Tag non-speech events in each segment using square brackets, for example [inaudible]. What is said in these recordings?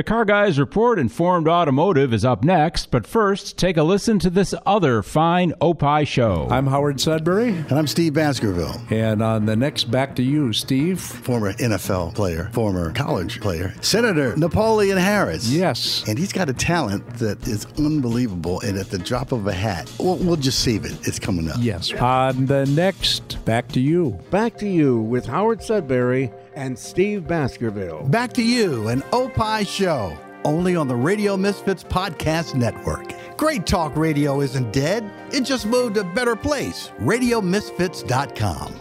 The Car Guys Report Informed Automotive is up next, but first, take a listen to this other fine Opie show. I'm Howard Sudbury. And I'm Steve Baskerville. And on the next Back to You, Steve. Former NFL player, former college player, Senator Napoleon Harris. Yes. And he's got a talent that is unbelievable, and at the drop of a hat, we'll, we'll just save it. It's coming up. Yes. On the next Back to You. Back to You with Howard Sudbury and Steve Baskerville. Back to You, an Opie show, only on the Radio Misfits Podcast Network. Great Talk Radio isn't dead, it just moved to a better place. RadioMisfits.com.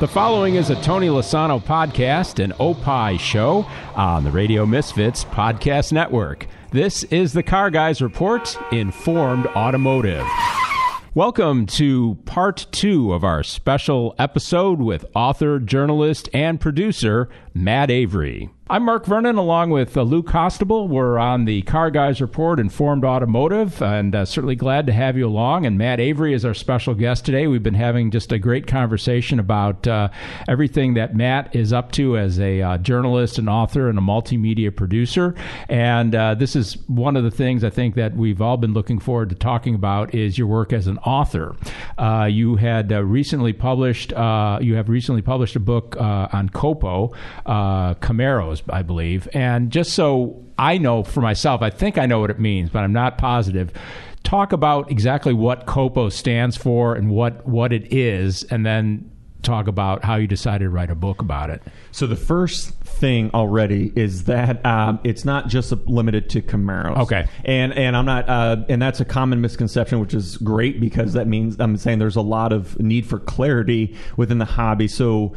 The following is a Tony Lasano podcast, an Opie show on the Radio Misfits Podcast Network. This is the Car Guys Report, Informed Automotive. Welcome to part two of our special episode with author, journalist, and producer Matt Avery. I'm Mark Vernon, along with uh, Lou Costabile. We're on the Car Guys Report, Informed Automotive, and uh, certainly glad to have you along. And Matt Avery is our special guest today. We've been having just a great conversation about uh, everything that Matt is up to as a uh, journalist, and author, and a multimedia producer. And uh, this is one of the things I think that we've all been looking forward to talking about is your work as an author. Uh, you had recently published you have recently published a book on Copo, Camaros I believe. And just so I know for myself, I think I know what it means, but I'm not positive. Talk about exactly what COPO stands for and what, what it is, and then talk about how you decided to write a book about it. So the first thing already is that um, it's not just limited to Camaros. Okay, and and I'm not, uh, and that's a common misconception, which is great because that means I'm saying there's a lot of need for clarity within the hobby. So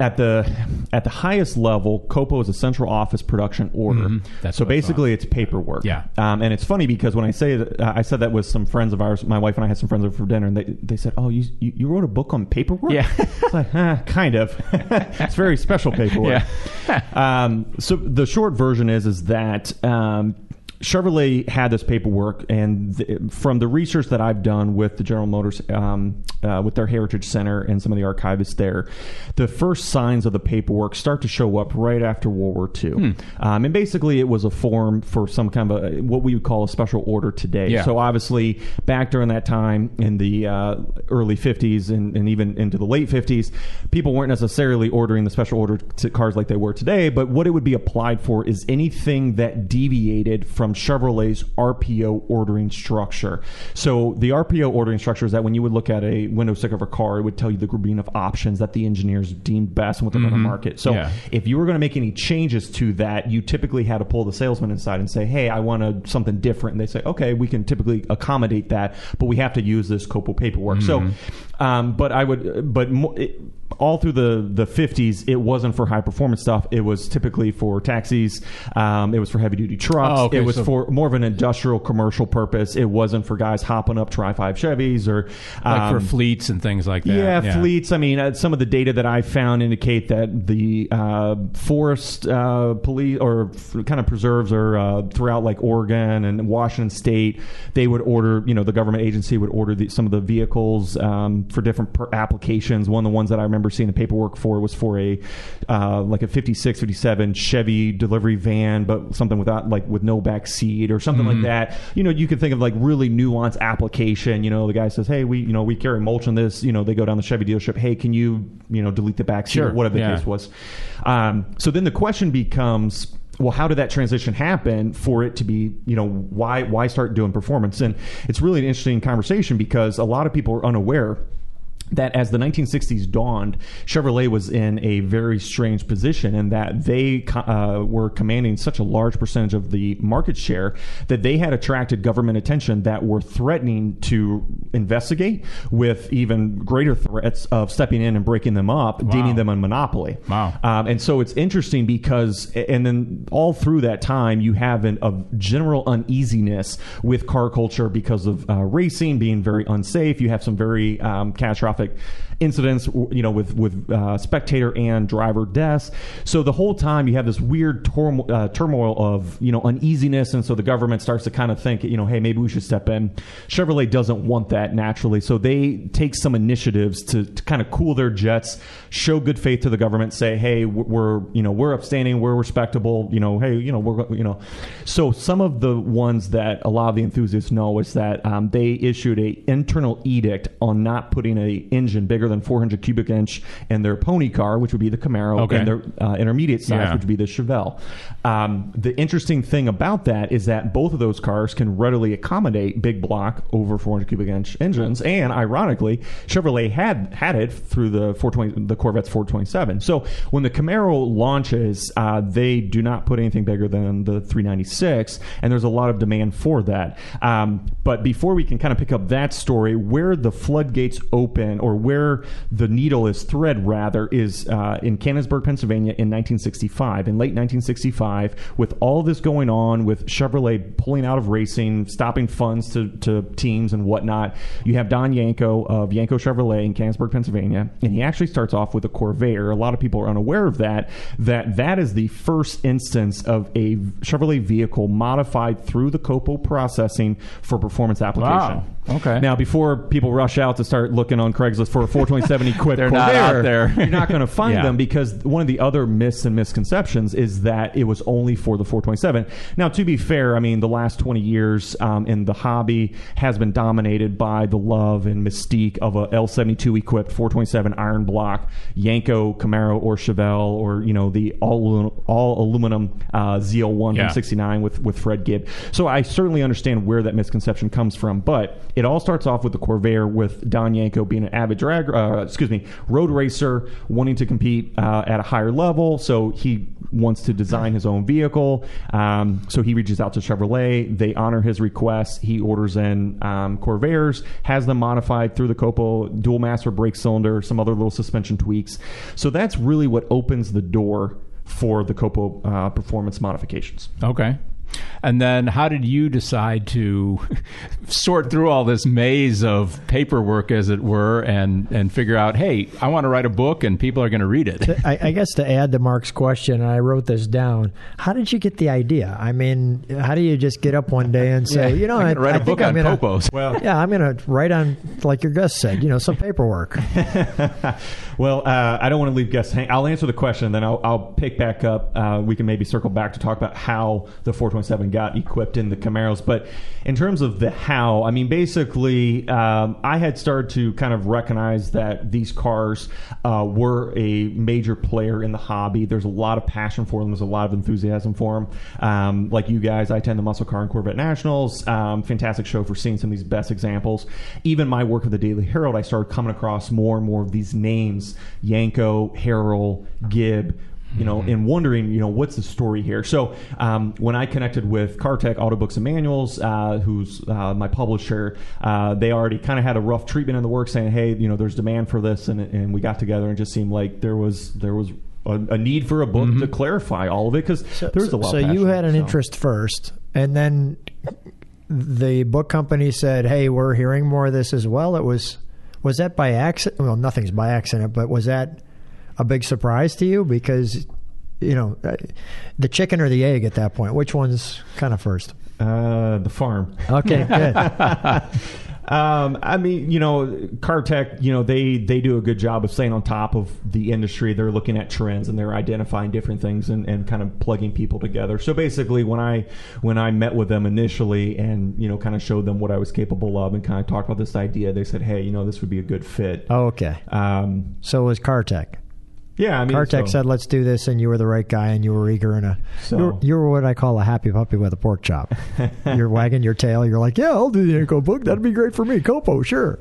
at the at the highest level, COPO is a central office production order. Mm-hmm. so basically, it's paperwork. Yeah, um, and it's funny because when I say that, uh, I said that with some friends of ours. My wife and I had some friends over for dinner, and they, they said, "Oh, you, you, you wrote a book on paperwork?" Yeah, [laughs] it's like eh, kind of. [laughs] it's very special paperwork. Yeah. [laughs] um, so the short version is is that um, Chevrolet had this paperwork, and th- from the research that I've done with the General Motors, um, uh, with their Heritage Center and some of the archivists there, the first signs of the paperwork start to show up right after World War II. Hmm. Um, and basically, it was a form for some kind of a, what we would call a special order today. Yeah. So obviously, back during that time in the uh, early 50s and, and, even into the late 50s, people weren't necessarily ordering the special order cars like they were today, but what it would be applied for is anything that deviated from Chevrolet's RPO ordering structure. So the RPO ordering structure is that when you would look at a window sticker of a car, it would tell you the grouping of options that the engineers deemed best and what they're mm-hmm. going to market. So yeah. if you were going to make any changes to that, you typically had to pull the salesman inside and say, "Hey, I want a, something different." And they say, "Okay, we can typically accommodate that, but we have to use this COPO paperwork." Mm-hmm. So, um, but I would, but. Mo- it, all through the the 50s, it wasn't for high performance stuff. It was typically for taxis. Um, it was for heavy duty trucks. Oh, okay, it was so for more of an industrial commercial purpose. It wasn't for guys hopping up Tri Five Chevys or um, like for um, fleets and things like that. Yeah, yeah. fleets. I mean, uh, some of the data that I found indicate that the uh, forest uh, police or f- kind of preserves are uh, throughout like Oregon and Washington State. They would order, you know, the government agency would order the, some of the vehicles um, for different per- applications. One of the ones that I remember seeing the paperwork for was for a uh, like a 56, 57 Chevy delivery van, but something without like with no back seat or something mm-hmm. like that. You know, you can think of like really nuanced application. You know, the guy says, "Hey, we you know we carry mulch on this." You know, they go down the Chevy dealership. Hey, can you you know delete the back seat? Sure. Or whatever the yeah. case was. Um, so then the question becomes well, how did that transition happen for it to be, you know, why why start doing performance? And it's really an interesting conversation because a lot of people are unaware that as the 1960s dawned, Chevrolet was in a very strange position in that they uh, were commanding such a large percentage of the market share that they had attracted government attention that were threatening to investigate with even greater threats of stepping in and breaking them up, wow. deeming them a monopoly. Wow. Um, and so it's interesting because, and then all through that time, you have an, a general uneasiness with car culture because of uh, racing being very unsafe. You have some very um, catastrophic catastrophic incidents, you know, with with uh, spectator and driver deaths. So the whole time you have this weird turmoil, uh, turmoil of you know uneasiness, and so the government starts to kind of think, you know, hey, maybe we should step in. Chevrolet doesn't want that naturally, so they take some initiatives to, to kind of cool their jets, show good faith to the government, say, hey, we're you know we're upstanding, we're respectable, you know, hey, you know, we're you know. So some of the ones that a lot of the enthusiasts know is that um, they issued a internal edict on not putting a engine bigger than 400 cubic inch in their pony car, which would be the Camaro, Okay. and their uh, intermediate size, Yeah. which would be the Chevelle. Um, the interesting thing about that is that both of those cars can readily accommodate big block over 400 cubic inch engines, and ironically, Chevrolet had had it through the 420, the Corvette's 427. So when the Camaro launches, uh, they do not put anything bigger than the 396, and there's a lot of demand for that. Um, but before we can kind of pick up that story, where the floodgates open, or where the needle is thread, rather, is uh, in Canonsburg, Pennsylvania, in 1965. In late 1965, with all this going on, with Chevrolet pulling out of racing, stopping funds to, to teams and whatnot, you have Don Yenko of Yenko Chevrolet in Canonsburg, Pennsylvania, and he actually starts off with a Corvair. A lot of people are unaware of that. That that is the first instance of a Chevrolet vehicle modified through the COPO processing for performance application. Wow. Okay. Now, before people rush out to start looking on Craigslist for a 427 [laughs] equipped They're not out there. you're not going [laughs] to find Yeah. them because one of the other myths and misconceptions is that it was only for the 427. Now, to be fair, I mean, the last 20 years um, in the hobby has been dominated by the love and mystique of a L72 equipped 427 iron block, Yenko, Camaro, or Chevelle, or, you know, the all, all aluminum uh, ZL1 Yeah. from 69 with, with Fred Gibb. So I certainly understand where that misconception comes from, but it all starts off with the Corvair with Don Yenko being an avid drag, uh, excuse me, road racer, wanting to compete uh, at a higher level. So he wants to design his own vehicle. Um, so he reaches out to Chevrolet. They honor his request. He orders in um, Corvairs, has them modified through the Copo dual master brake cylinder, some other little suspension tweaks. So that's really what opens the door for the Copo uh, performance modifications. Okay. And then how did you decide to [laughs] sort through all this maze of paperwork, as it were, and, and figure out, hey, I want to write a book and people are going to read it? I, I guess to add to Mark's question, and I wrote this down. How did you get the idea? I mean, how do you just get up one day and [laughs] say, you know, I'm I, gonna write I a book I'm on gonna, popos. Well- yeah, I'm going to write on, like your guest said, you know, some paperwork. [laughs] well, uh, I don't want to leave guests hang. I'll answer the question, then I'll, I'll pick back up. Uh, we can maybe circle back to talk about how the 427 got equipped in the Camaros. But in terms of the how, I mean, basically, um, I had started to kind of recognize that these cars uh, were a major player in the hobby. There's a lot of passion for them. There's a lot of enthusiasm for them. Um, like you guys, I attend the Muscle Car and Corvette Nationals. Um, fantastic show for seeing some of these best examples. Even my work with the Daily Herald, I started coming across more and more of these names: Yenko, Harrell, Gibb you know, and wondering, you know, what's the story here? So um, when I connected with Cartech Auto Books and Manuals, uh, who's uh, my publisher, uh, they already kind of had a rough treatment in the work, saying, hey, you know, there's demand for this, and, and we got together and just seemed like there was there was a, a need for a book to clarify all of it because there's a lot. so of you had an so. interest first, and then the book company said, "Hey, we're hearing more of this as well." It was was that by accident? Well, nothing's by accident, but was that a big surprise to you? Because you know, uh, the chicken or the egg at that point, which one's kind of first? Uh, the farm. Okay, [laughs] good. Um, I mean, you know, Cartech, you know, they they do a good job of staying on top of the industry. They're looking at trends and they're identifying different things and, and kind of plugging people together. So basically, when I when I met with them initially and you know kind of showed them what I was capable of and kind of talked about this idea, they said, hey, you know, this would be a good fit. Oh, okay, Um, so it was Cartech. Yeah, I mean, Cartech so- said, "Let's do this," and you were the right guy, and you were eager and a So- you, were, you were what I call a happy puppy with a pork chop. [laughs] you're wagging your tail. You're like, "Yeah, I'll do the Inco book. That'd be great for me, Copo, sure."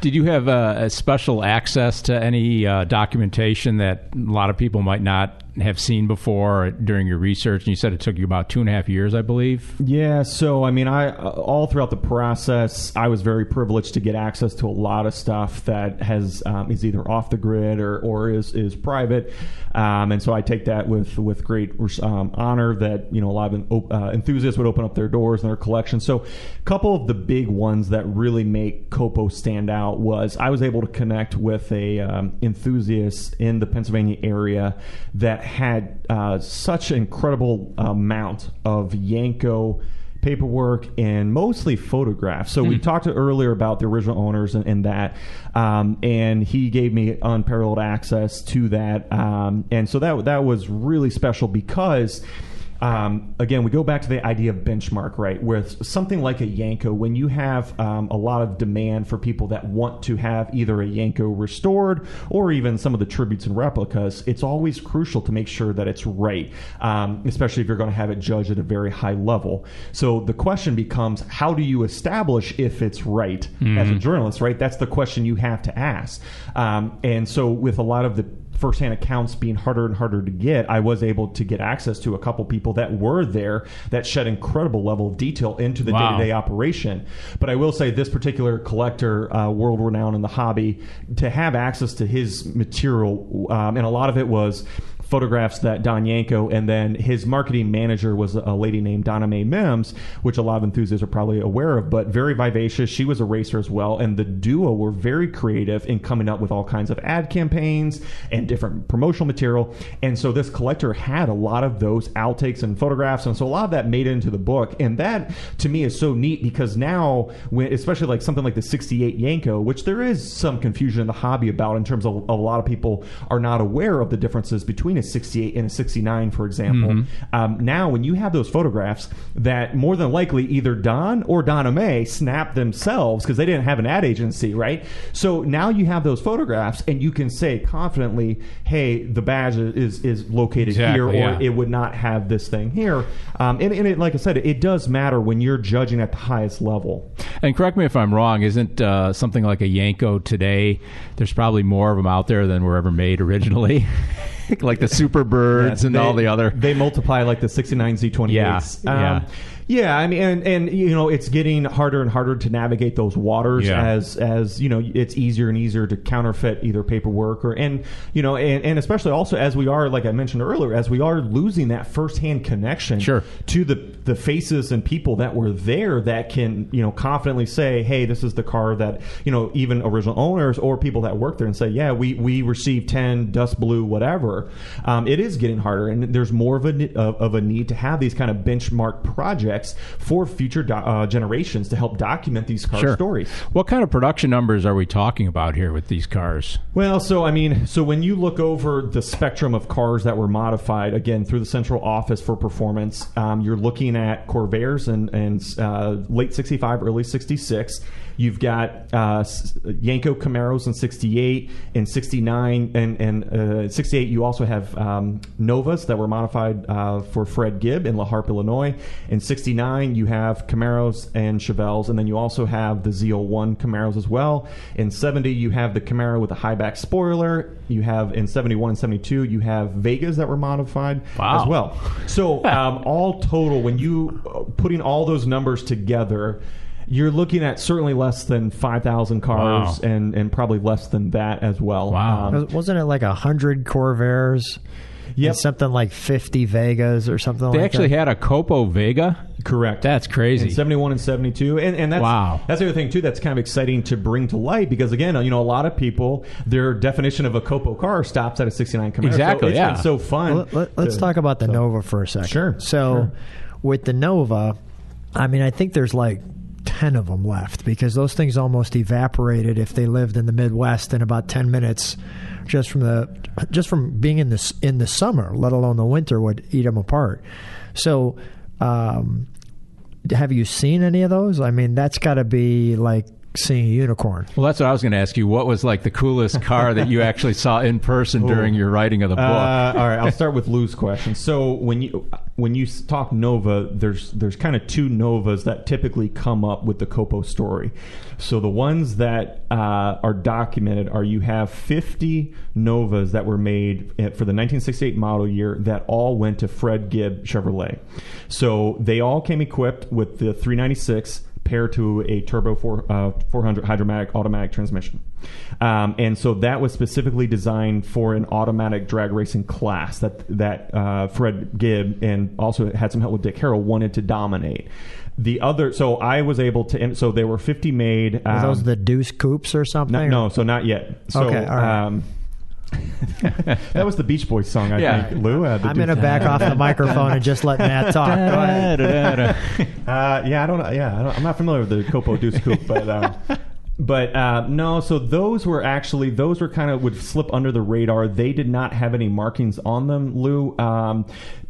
Did you have uh, a special access to any uh, documentation that a lot of people might not have seen before during your research? And you said it took you about two and a half years, I believe. Yeah, so I mean, I all throughout the process, I was very privileged to get access to a lot of stuff that has um, is either off the grid or, or is is private, um, and so I take that with with great um, honor that you know a lot of uh, enthusiasts would open up their doors and their collection. So, a couple of the big ones that really make Copo stand out was I was able to connect with a um, enthusiast in the Pennsylvania area that had uh, such an incredible amount of Yenko paperwork and mostly photographs. So we talked earlier about the original owners and, and that, um, and he gave me unparalleled access to that, um, and so that that was really special because um, again, we go back to the idea of benchmark, right? With something like a Yenko, when you have um, a lot of demand for people that want to have either a Yenko restored or even some of the tributes and replicas, it's always crucial to make sure that it's right, um, especially if you're going to have it judged at a very high level. So the question becomes, how do you establish if it's right as a journalist, right? That's the question you have to ask. Um, and so with a lot of the firsthand accounts being harder and harder to get, I was able to get access to a couple people that were there that shed incredible level of detail into the Wow. day to day operation. But I will say this particular collector, uh, world renowned in the hobby, to have access to his material, um, and a lot of it was photographs that Don Yenko and then his marketing manager was a lady named Donna Mae Mims, which a lot of enthusiasts are probably aware of, but very vivacious. She was a racer as well, and the duo were very creative in coming up with all kinds of ad campaigns and different promotional material. And so this collector had a lot of those outtakes and photographs, and so a lot of that made it into the book. And that to me is so neat because now, when, especially like something like the 68 Yenko, which there is some confusion in the hobby about in terms of a lot of people are not aware of the differences between a 68 and a 69, for example. Um, now, when you have those photographs that more than likely either Don or Donna Mae snapped themselves because they didn't have an ad agency, right? So now you have those photographs and you can say confidently, hey, the badge is, is located Exactly, here or yeah. it would not have this thing here. Um, and, and it, like I said, it does matter when you're judging at the highest level. And correct me if I'm wrong, isn't uh, something like a Yenko today, there's probably more of them out there than were ever made originally? [laughs] [laughs] like the super Superbirds and They- all the other. They multiply like the 69 Z28s. Yeah, yeah. Um, yeah, I mean, and, and you know, it's getting harder and harder to navigate those waters Yeah. as as you know, it's easier and easier to counterfeit either paperwork or and you know, and, and especially also as we are, like I mentioned earlier, as we are losing that firsthand connection Sure. to the the faces and people that were there that can you know confidently say, hey, this is the car that you know even original owners or people that work there and say, yeah, we we received ten dust blue whatever. Um, it is getting harder, and there's more of a of a need to have these kind of benchmark projects for future do- uh, generations to help document these car stories. What kind of production numbers are we talking about here with these cars? Well, so I mean, so when you look over the spectrum of cars that were modified again through the central office for performance, um, you're looking at Corvairs and, and uh, late '65, early '66. You've got uh, Yenko Camaros in '68, in '69, and and uh, '68. You also have um, Novas that were modified uh, for Fred Gibb in La Harpe, Illinois. In '69, you have Camaros and Chevelles, and then you also have the ZL1 Camaros as well. In '70, you have the Camaro with a high back spoiler. You have in '71 and '72, you have Vegas that were modified Wow. as well. So [laughs] um, all total, when you uh, putting all those numbers together. You're looking at certainly less than 5,000 cars Wow. and, and probably less than that as well. Wow. Um, Wasn't it like a hundred Corvairs? Yep. And something like fifty Vegas or something They like actually that. had a Copo Vega. correct. That's crazy. in 71 and 72 and, and that's Wow. that's the other thing too that's kind of exciting to bring to light because again you know a lot of people their definition of a copo car stops at a 69 Camaro Exactly, so it's yeah. been so fun Well, let, us to- talk about the so- Nova for a second. Sure, So, sure. with the Nova, I mean, I think there's like ten of them left because those things almost evaporated if they lived in the Midwest in about ten minutes, just from the just from being in this in the summer, let alone the winter, would eat them apart. So, um, have you seen any of those? I mean, that's got to be like seeing a unicorn. Well, that's what I was going to ask you. What was like the coolest car that you actually saw in person during your writing of the book? Uh, all right, I'll start with Lou's question. So when you when you talk Nova, there's there's kind of two Novas that typically come up with the Copo story. So the ones that uh, are documented are you have 50 Novas that were made eh, for the 1968 model year that all went to Fred Gibb Chevrolet. So they all came equipped with the 396 paired to a turbo four, uh, 400 Hydra-Matic automatic transmission. Um, and so that was specifically designed for an automatic drag racing class that that uh, Fred Gibb and also had some help with Dick Harrell wanted to dominate. The other, so I was able to, so there were 50 made. Are um, those the Deuce Coupes or something? no, no, so not yet. So, Okay, all right. um, that was the Beach Boys song, I Yeah. think. Lou, uh, the I'm going to back off the microphone and just let Matt talk. Go ahead. [laughs] Uh, yeah, I don't know. Yeah, I don't, I'm not familiar with the Copo Deuce Coupe, but um, but uh, no. So those were actually those were kind of would slip under the radar. They did not have any markings on them, Lou. Um,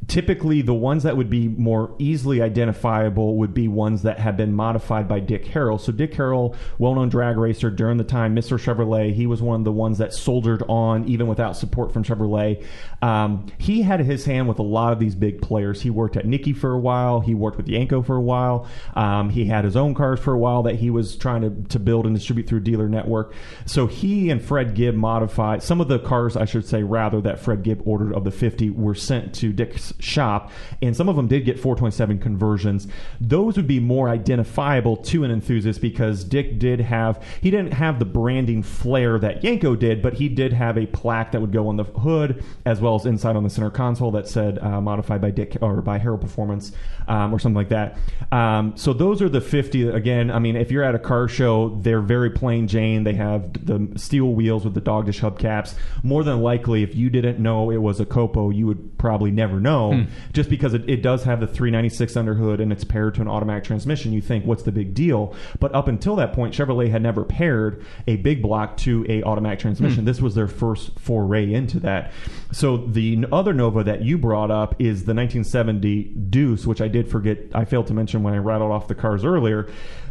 typically, the ones that would be more easily identifiable would be ones that have been modified by Dick Harrell. So Dick Harrell, well-known drag racer during the time, Mr. Chevrolet. He was one of the ones that soldiered on even without support from Chevrolet. Um, he had his hand with a lot of these big players. He worked at Nickey for a while. He worked with Yenko for a while. Um, he had his own cars for a while that he was trying to, to build and distribute through dealer network. So he and Fred Gibb modified some of the cars, I should say, rather that Fred Gibb ordered of the 50 were sent to Dick's shop, and some of them did get 427 conversions. Those would be more identifiable to an enthusiast because Dick did have he didn't have the branding flair that Yenko did, but he did have a plaque that would go on the hood as well as inside on the center console that said uh, modified by Dick or by Harrell Performance um, or something like that. Um, so those are the 50. Again, I mean, if you're at a car show, they're very plain Jane. They have the steel wheels with the dog dish hubcaps. More than likely, if you didn't know it was a Copo, you would probably never know, just because it, it does have the 396 under hood and it's paired to an automatic transmission. You think, what's the big deal? But up until that point, Chevrolet had never paired a big block to a automatic transmission. This was their first foray into that. So the other Nova that you brought up is the 1970 Deuce, which I did forget. I failed to mention when I rattled off the cars earlier.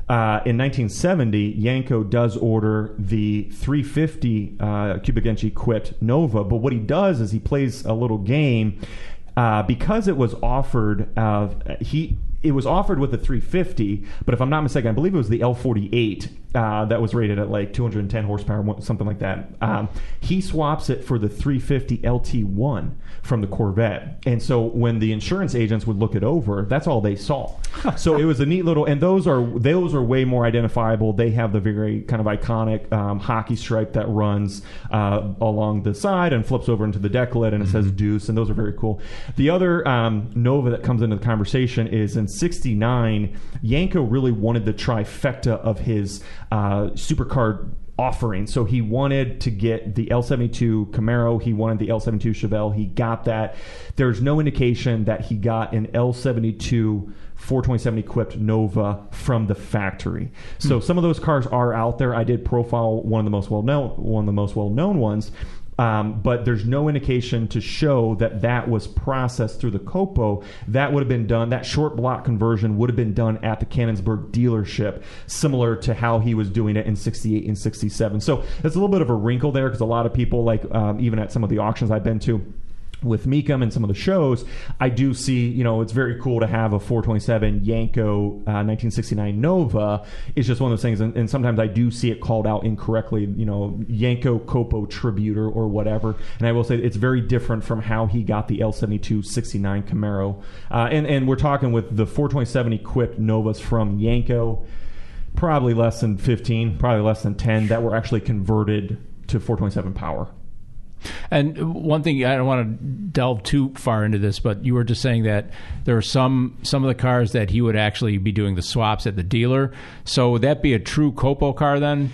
Uh, in 1970, Yenko does order the 350 uh, cubic inch equipped Nova, but what he does is he plays a little game uh, because it was offered. Uh, he it was offered with the 350, but if I'm not mistaken, I believe it was the L48 uh, that was rated at like 210 horsepower, something like that. Um, he swaps it for the 350 LT1 from the Corvette, and so when the insurance agents would look it over, that's all they saw. [laughs] so it was a neat little, and those are those are way more identifiable. They have the very kind of iconic um, hockey stripe that runs uh, along the side and flips over into the deck lid, and it says Deuce, and those are very cool. The other um, Nova that comes into the conversation is in '69. Yenko really wanted the trifecta of his uh, supercar offering. So he wanted to get the L72 Camaro, he wanted the L72 Chevelle, he got that. There's no indication that he got an L72 427 equipped Nova from the factory. So some of those cars are out there. I did profile one of the most well known one of the most well known ones. Um, but there's no indication to show that that was processed through the Copo. That would have been done. That short block conversion would have been done at the Canonsburg dealership, similar to how he was doing it in '68 and '67. So there's a little bit of a wrinkle there because a lot of people, like um, even at some of the auctions I've been to with Mecum and some of the shows, I do see, you know, it's very cool to have a 427 Yenko uh, 1969 Nova. It's just one of those things, and, and sometimes I do see it called out incorrectly, you know, Yenko Copo Tribute or, or whatever. And I will say it's very different from how he got the L72 69 Camaro. Uh, and, and we're talking with the 427 equipped Novas from Yenko, probably less than 15, probably less than 10 that were actually converted to 427 power. And one thing I don't want to delve too far into this, but you were just saying that there are some some of the cars that he would actually be doing the swaps at the dealer. So would that be a true Copo car then?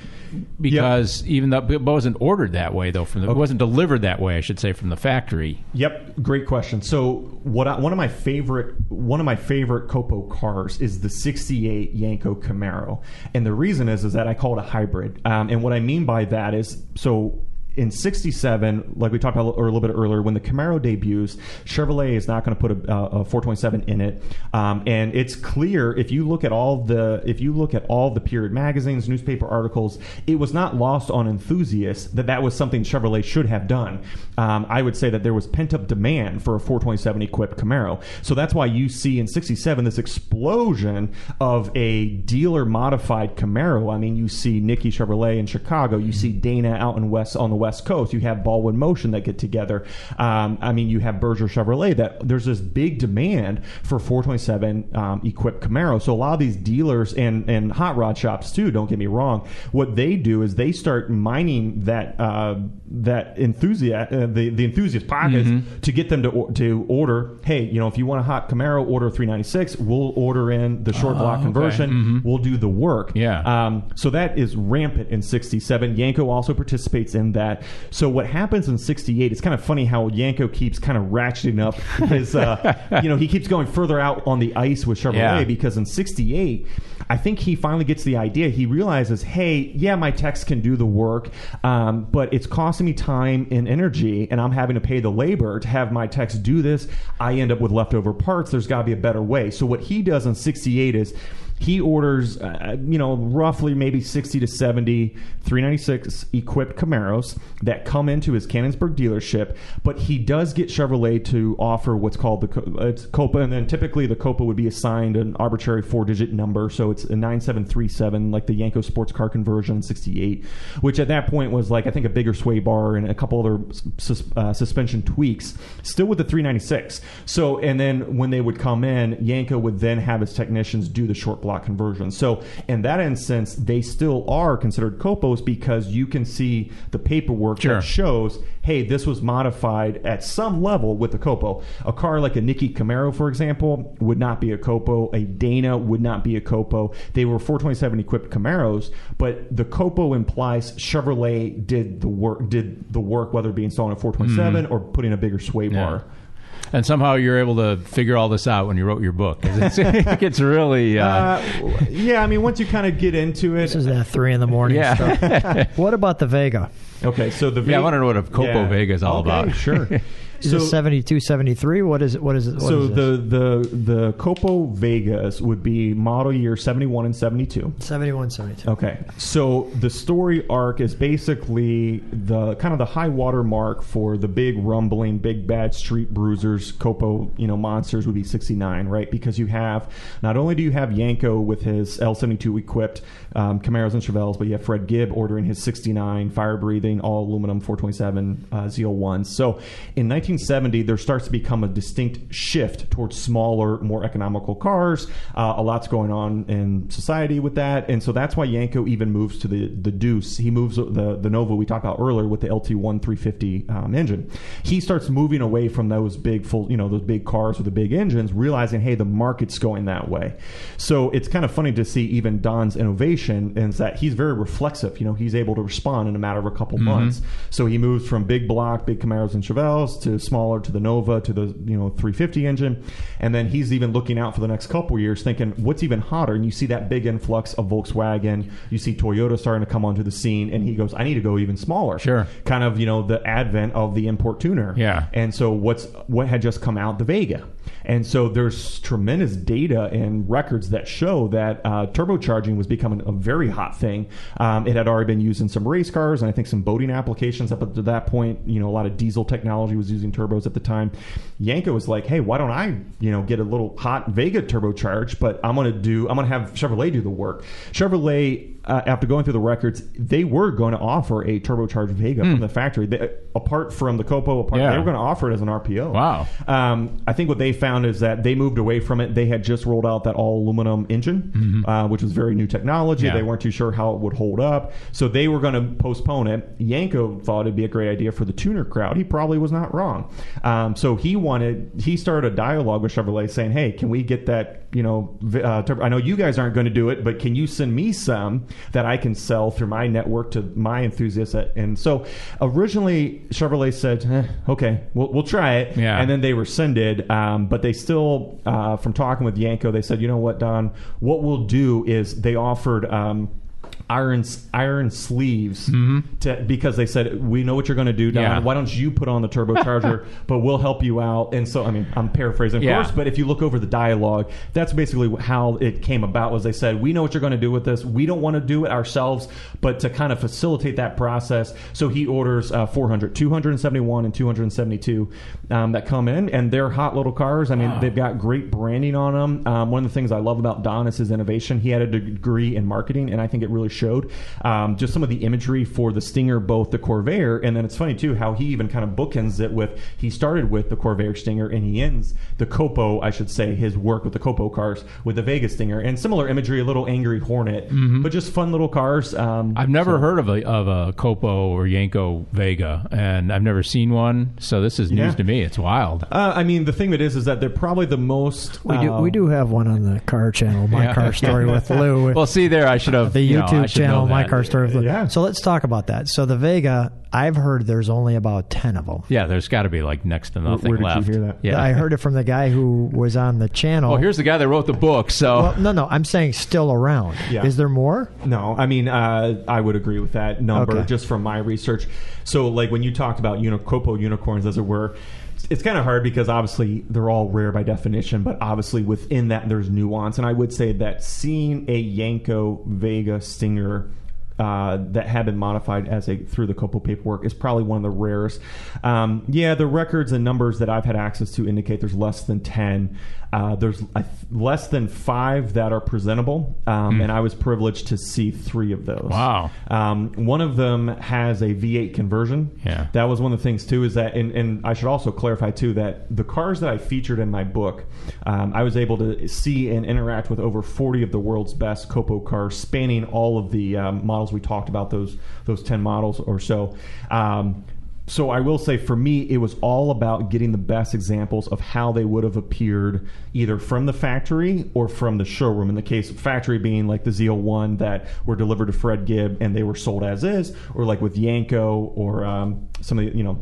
Because even though it wasn't ordered that way though, from the, it wasn't delivered that way, I should say, from the factory. Yep, great question. So, what I, one of my favorite one of my favorite Copo cars is the '68 Yenko Camaro, and the reason is is that I call it a hybrid. Um, and what I mean by that is so. In '67, like we talked about a little bit earlier, when the Camaro debuts, Chevrolet is not going to put a, uh, a 427 in it. Um, and it's clear if you look at all the if you look at all the period magazines, newspaper articles, it was not lost on enthusiasts that that was something Chevrolet should have done. Um, I would say that there was pent up demand for a 427 equipped Camaro. So that's why you see in 67 this explosion of a dealer modified Camaro. I mean, you see Nickey Chevrolet in Chicago, you see Dana out in west on the West Coast, you have Baldwin Motion that get together. Um, I mean, you have Berger Chevrolet. That there's this big demand for 427 um, equipped Camaro. So a lot of these dealers and and hot rod shops too. Don't get me wrong. What they do is they start mining that uh, that enthusiast uh, the the enthusiast pockets to get them to to order. Hey, you know, if you want a hot Camaro, order 396. We'll order in the short block okay. conversion. We'll do the work. Yeah. Um, so that is rampant in 67. Yenko also participates in that. So what happens in 68, it's kind of funny how Yenko keeps kind of ratcheting up his, uh, [laughs] you know, he keeps going further out on the ice with Chevrolet Yeah. because in 68, I think he finally gets the idea. He realizes, hey, yeah, my text can do the work, um, but it's costing me time and energy, and I'm having to pay the labor to have my text do this. I end up with leftover parts. There's got to be a better way. So what he does in 68 is he orders, uh, you know, roughly maybe 60 to 70 396 equipped Camaros that come into his Canonsburg dealership, but he does get Chevrolet to offer what's called the uh, it's Copo, and then typically the Copo would be assigned an arbitrary four digit number, so it's a 9737, like the Yenko sports car conversion in 68, which at that point was like, I think, a bigger sway bar and a couple other sus- uh, suspension tweaks, still with the 396. So, and then when they would come in, Yenko would then have his technicians do the short block conversion. So, in that instance, they still are considered copos because you can see the paperwork Sure. that shows, hey, this was modified at some level with the copo. A car like a Nickey Camaro, for example, would not be a copo. A Dana would not be a copo. They were 427 equipped Camaros, but the copo implies Chevrolet did the work. Did the work, whether it be installing a 427 hmm. or putting a bigger sway. Yeah. Bar. And somehow you're able to figure all this out when you wrote your book. It's, [laughs] it gets really. Uh, Uh, yeah, I mean, once you kind of get into it, This is that three in the morning Yeah. stuff. [laughs] what about the Vega? okay. So the Yeah, I wanna know what a Copo Vega is all Okay, about. Sure. [laughs] Is so, it 72, 73? What is it? What is it? What so is the the the Copo Vegas would be model year 71 and 72. 71, 72. Okay, so the story arc is basically the kind of the high water mark for the big rumbling, big bad street bruisers, Copo, you know, monsters would be 69, right? Because you have not only do you have Yenko with his L72 equipped um, Camaros and Chevelles, but you have Fred Gibb ordering his 69 fire breathing all aluminum 427 uh, ZL1s. So in 1970, there starts to become a distinct shift towards smaller, more economical cars. Uh, a lot's going on in society with that, and so that's why Yenko even moves to the the Deuce. He moves the the Nova we talked about earlier with the LT1 350 um, engine. He starts moving away from those big full, you know, those big cars with the big engines, realizing hey, the market's going that way. So it's kind of funny to see even Don's innovation is that he's very reflexive. You know, he's able to respond in a matter of a couple mm-hmm. months. So he moves from big block, big Camaros and Chevelles to smaller to the Nova to the you know 350 engine, and then he's even looking out for the next couple years, thinking what's even hotter. And you see that big influx of Volkswagen. You see Toyota starting to come onto the scene, and he goes, "I need to go even smaller." Sure. Kind of you know the advent of the import tuner. Yeah. And so what's what had just come out the Vega, and so there's tremendous data and records that show that uh, turbocharging was becoming a very hot thing. Um, it had already been used in some race cars and I think some boating applications up to that point. You know, a lot of diesel technology was using turbos at the time. Yenko was like, hey, why don't I, you know, get a little hot Vega turbocharged, but I'm going to do, I'm going to have Chevrolet do the work. Chevrolet, uh, after going through the records, they were going to offer a turbocharged Vega from the factory. They, apart from the Copo, apart, Yeah. they were going to offer it as an RPO. Wow. Um, I think what they found is that they moved away from it. They had just rolled out that all aluminum engine, uh, which was very new technology. Yeah. They weren't too sure how it would hold up, so they were going to postpone it. Yenko thought it'd be a great idea for the tuner crowd. He probably was not wrong. Um, so he wanted, he started a dialogue with Chevrolet saying, "Hey, can we get that? You know, uh, turbo- I know you guys aren't going to do it, but can you send me some that I can sell through my network to my enthusiasts?" And so originally Chevrolet said, eh, "Okay, we'll, we'll try it," Yeah. and then they rescinded. Um, but they still, uh, from talking with Yenko, they said, you know what, Don, what we'll do is they offered. Um, iron iron sleeves to, because they said we know what you're going to do Don. Mm-hmm. Yeah. why don't you put on the turbocharger [laughs] but we'll help you out and so i mean i'm paraphrasing of Yeah. course but if you look over the dialogue that's basically how it came about was they said we know what you're going to do with this we don't want to do it ourselves but to kind of facilitate that process so he orders uh, 400 271 and 272 um, that come in and they're hot little cars i mean they've got great branding on them um, one of the things i love about don is his innovation he had a degree in marketing and i think it really showed um, just some of the imagery for the stinger both the corvair and then it's funny too how he even kind of bookends it with he started with the corvair stinger and he ends the copo i should say his work with the copo cars with the vega stinger and similar imagery a little angry hornet but just fun little cars um, I've never so- heard of a of a Copo or Yenko Vega, and I've never seen one. So this is news Yeah. to me. It's wild. uh, I mean, the thing that is, is that they're probably the most. We do we do have one on the car channel, My Yeah. Car Story with Lou. [laughs] Well, see there, I should have the you know, I YouTube channel, My. Car Story with Yeah. So let's talk about that. So the Vega, I've heard there's only about ten of them. Yeah, there's got to be like next to nothing where did you left. hear that? Yeah, I heard it from the guy who was on the channel. Well, here's the guy that wrote the book. So Well, no, no, I'm saying still around. Yeah. Is there more? No, I mean, uh, I would agree with that number Okay. just from my research. So, like when you talked about unicopo unicorns, as it were, it's kind of hard because obviously they're all rare by definition, but obviously within that there's nuance. And I would say that seeing a Yenko Vega Stinger. Uh, that have been modified as a through the Copo paperwork is probably one of the rarest. Um, yeah, the records and numbers that I've had access to indicate there's less than ten. Uh, there's uh, less than five that are presentable, um, and I was privileged to see three of those. Wow. Um, one of them has a V8 conversion. Yeah. That was one of the things too. Is that, and, and I should also clarify too that the cars that I featured in my book, um, I was able to see and interact with over 40 of the world's best Copo cars, spanning all of the um, models we talked about. Those those 10 models or so. Um, so I will say for me, it was all about getting the best examples of how they would have appeared either from the factory or from the showroom. In the case of factory being like the ZL1 that were delivered to Fred Gibb and they were sold as is, or like with Yenko or um, some of the, you know,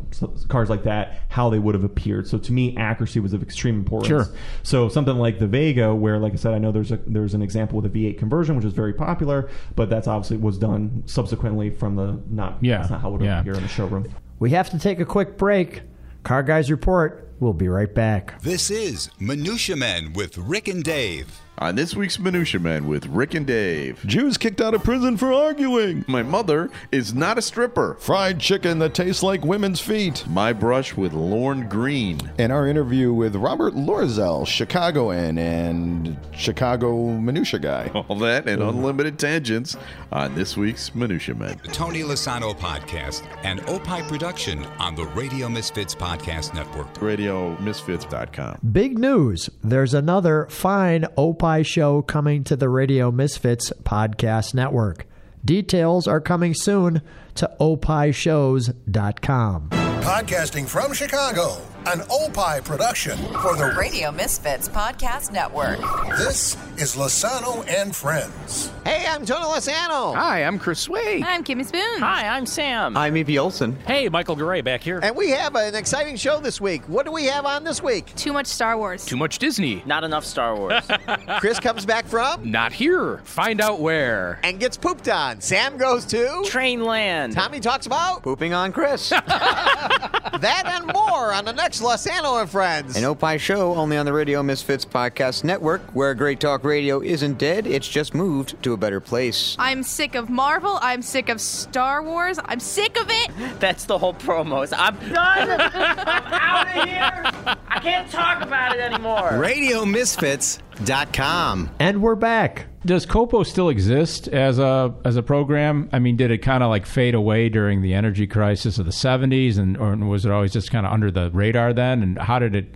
cars like that, how they would have appeared. So to me, accuracy was of extreme importance. Sure. So something like the Vega, where like I said, I know there's a there's an example with a V8 conversion, which is very popular, but that's obviously was done subsequently from the not Yeah. that's not how it would Yeah. appear in the showroom. We have to take a quick break. Car Guys Report. We'll be right back. This is Minutia Men with Rick and Dave. On this week's Minutia Men with Rick and Dave. Jews kicked out of prison for arguing. My mother is not a stripper. Fried chicken that tastes like women's feet. My brush with Lorne Greene. And our interview with Robert Lorzel, Chicagoan and Chicago minutia guy. [laughs] All that and unlimited tangents on this week's Minutia Men. The Tony Lasano Podcast, an Opie production on the Radio Misfits Podcast Network. RadioMisfits.com. Big news. There's another fine Opie show coming to the Radio Misfits podcast network. Details are coming soon to opishows.com. Podcasting from Chicago, an Opie production for the Radio Misfits Podcast Network. This is Lasano and Friends. Hey, I'm Tony Lasano. Hi, I'm Chris Swade. I'm Kimmy Spoon. Hi, I'm Sam. I'm Evie Olson. Hey, Michael Garay back here. And we have an exciting show this week. What do we have on this week? Too much Star Wars. Too much Disney. Not enough Star Wars. [laughs] Chris comes back from Not here. Find out where. and gets pooped on. Sam goes to Train land. Tommy talks about pooping on Chris. [laughs] that and more on the next Lasano and Friends. An Opie show only on the Radio Misfits Podcast Network, where Great Talk Radio isn't dead, it's just moved to a better place. I'm sick of Marvel. I'm sick of Star Wars. I'm sick of it. That's the whole promos. I'm done. I'm out of here. I can't talk about it anymore. RadioMisfits.com. And we're back. Does Copo still exist as a as a program? I mean, did it kind of like fade away during the energy crisis of the '70s, and or was it always just kind of under the radar then? And how did it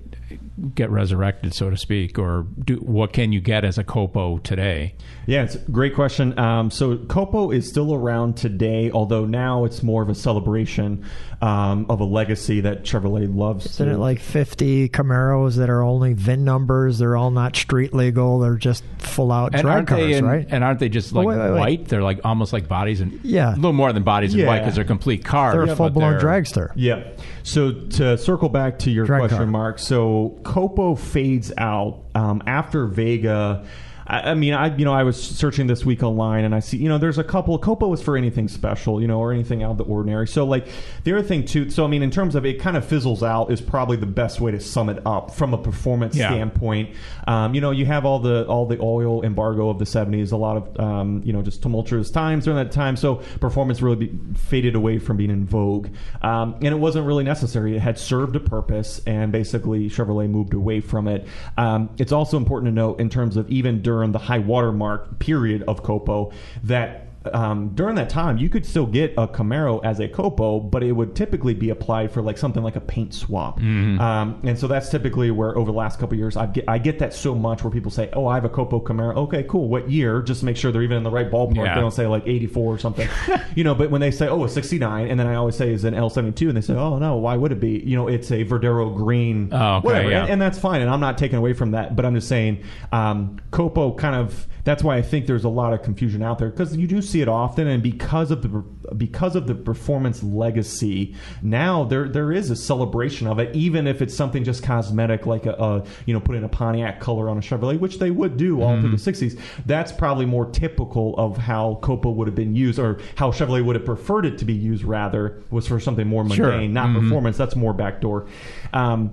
get resurrected, so to speak, or do, what can you get as a Copo today? Yeah, it's a great question. Um, so Copo is still around today, although now it's more of a celebration um, of a legacy that Chevrolet loves. Isn't to, it like 50 Camaros that are only VIN numbers? They're all not street legal. They're just full out And drag cars, in- right? And aren't they just Oh, like wait, wait, wait. white? They're like almost like bodies and Yeah. a little more than bodies in white Yeah. because they're complete cars. They're a but full blown dragster. Yeah. So to circle back to your Drag question, car. Mark. So Copo fades out um, after Vega. I, I mean, I you know I was searching this week online and I see you know there's a couple. Copo was for anything special, you know, or anything out of the ordinary. So like the other thing too. So I mean, in terms of it, kind of fizzles out is probably the best way to sum it up from a performance Yeah. standpoint. Um, you know, you have all the all the oil embargo of the 70s, a lot of um, you know just tumultuous times during that time. So performance really be, faded away from being in vogue, um, and it wasn't really necessary. It had served a purpose, and basically Chevrolet moved away from it. Um, it's also important to note in terms of even during the high watermark period of Copo that um, during that time, you could still get a Camaro as a Copo, but it would typically be applied for like something like a paint swap. Mhm. Um, and so that's typically where over the last couple of years, I get I get that so much where people say, "Oh, I have a Copo Camaro." Okay, cool. What year? Just to make sure they're even in the right ballpark. Yeah. They don't say like '84 or something, [laughs] you know. But when they say, "Oh, a '69," and then I always say, "Is an L72," and they say, "Oh no, why would it be?" You know, it's a Verdoro green, Oh, okay, whatever, yeah. and, and that's fine. And I'm not taking away from that, but I'm just saying, um, Copo kind of. That's why I think there's a lot of confusion out there because you do see it often, and because of the because of the performance legacy, now there there is a celebration of it, even if it's something just cosmetic, like a, a you know putting a Pontiac color on a Chevrolet, which they would do all through the '60s. That's probably more typical of how Copo would have been used, or how Chevrolet would have preferred it to be used. Rather, was for something more mundane, Sure. not Mhm. performance. That's more backdoor. Um,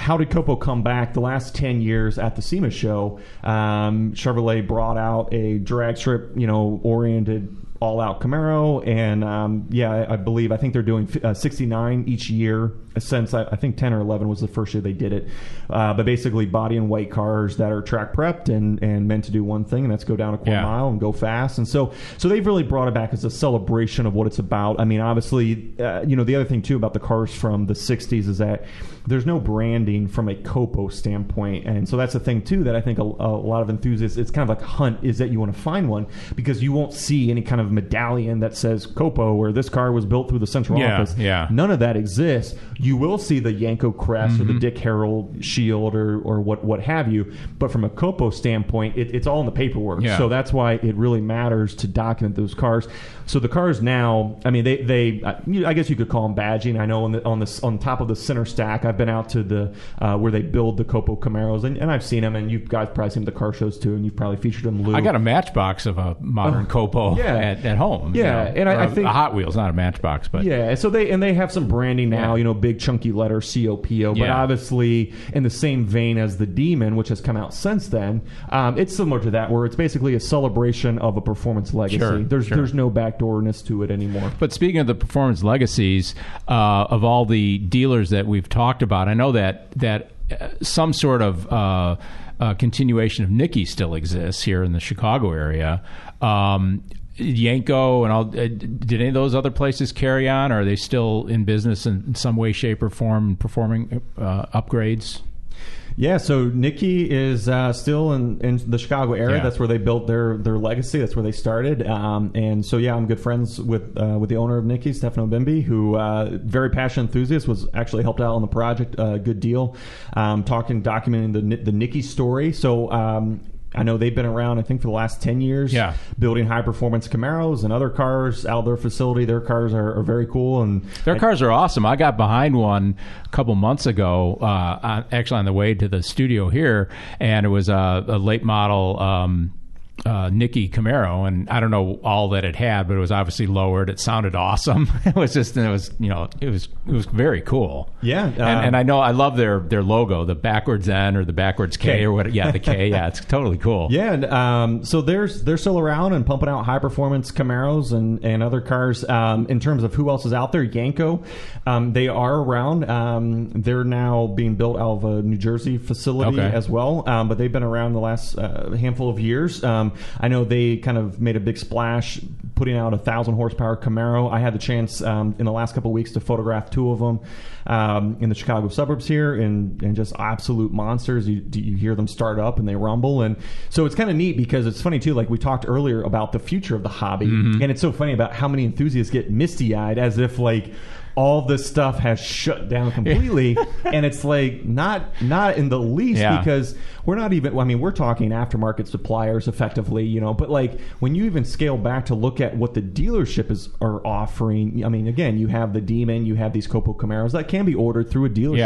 how did Copo come back the last 10 years at the SEMA show? Um, Chevrolet brought out a drag strip, you know, oriented all out Camaro. And um, yeah, I, believe, I think they're doing uh, 69 each year since I, I think 10 or 11 was the first year they did it. Uh, but basically, body and white cars that are track prepped and, and meant to do one thing, and that's go down a quarter Yeah. mile and go fast. And so, so they've really brought it back as a celebration of what it's about. I mean, obviously, uh, you know, the other thing too about the cars from the '60s is that there's no branding from a Copo standpoint, and so that's the thing too that I think a, a lot of enthusiasts. It's kind of like a hunt is that you want to find one because you won't see any kind of medallion that says Copo or this car was built through the central Yeah, office. yeah. None of that exists. You will see the Yenko crest or the mm-hmm. Dick Harrell shield or, or what, what have you. But from a Copo standpoint, it, it's all in the paperwork. Yeah. So that's why it really matters to document those cars. So the cars now, I mean, they, they I guess you could call them badging. I know on the on the on top of the center stack, I've been out to the uh, where they build the Copo Camaros, and, and I've seen them. And you guys probably seen them at the car shows too, and you've probably featured them. Lou. I got a matchbox of a modern Oh, Copo yeah. at, at home. you Yeah, know, and I- I think- a Hot Wheels, not a matchbox, but yeah, so they and they have some branding now, Yeah. you know, big chunky letter COPO, but Yeah. obviously in the same vein as the Demon, which has come out since then, um, it's similar to that, where it's basically a celebration of a performance legacy. Sure, there's sure. there's no backdoorness to it anymore. But speaking of the performance legacies uh, of all the dealers that we've talked about, I know that that uh, some sort of uh, uh, continuation of Nickey still exists here in the Chicago area. Um, Yenko and all. Uh, did any of those other places carry on? Or are they still in business in, in some way, shape, or form, performing uh, upgrades? Yeah, so Nickey is uh, still in, in the Chicago area. Yeah. That's where they built their their legacy. That's where they started. Um, and so yeah, I'm good friends with uh, with the owner of Nickey, Stefano Bimbi, who uh, very passionate enthusiast was actually helped out on the project. A good deal. Um, talking, documenting the the Nickey story. So. Um, I know they've been around, I think, for the last 10 years, Yeah. building high performance Camaros and other cars out of their facility. Their cars are, are very cool. And Their I- cars are awesome. I got behind one a couple months ago, uh, on, actually on the way to the studio here, and it was a, a late model um, uh, Nickey Camaro, and I don't know all that it had, but it was obviously lowered. It sounded awesome. [laughs] it was just, it was, you know, it was, it was very cool. Yeah, and, uh, and I know I love their their logo, the backwards N or the backwards K, K. or what? Yeah, the K. [laughs] Yeah, it's totally cool. Yeah, and um, so there's they're still around and pumping out high performance Camaros and, and other cars. Um, in terms of who else is out there, Yenko, um, they are around. Um, they're now being built out of a New Jersey facility Okay. as well, um, but they've been around the last uh, handful of years. Um, I know they kind of made a big splash putting out a thousand horsepower Camaro. I had the chance um, in the last couple of weeks to photograph two of them um, in the Chicago suburbs here, and, and just absolute monsters. You you hear them start up and they rumble, and so it's kind of neat because it's funny too. Like we talked earlier about the future of the hobby, Mhm. and it's so funny about how many enthusiasts get misty eyed as if like. all this stuff has shut down completely, and it's like not not in the least Yeah. because we're not even. I mean, we're talking aftermarket suppliers effectively, you know. But like when you even scale back to look at what the dealership is are offering, I mean, again, you have the Demon, you have these Copo Camaros that can be ordered through a dealership.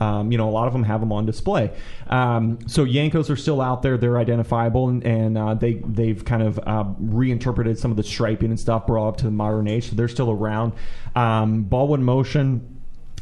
Um, you know, a lot of them have them on display. Um, so Yenkos are still out there; they're identifiable, and, and uh, they they've kind of uh, reinterpreted some of the striping and stuff, brought up to the modern age. So they're still around. Um, Baldwin Motion.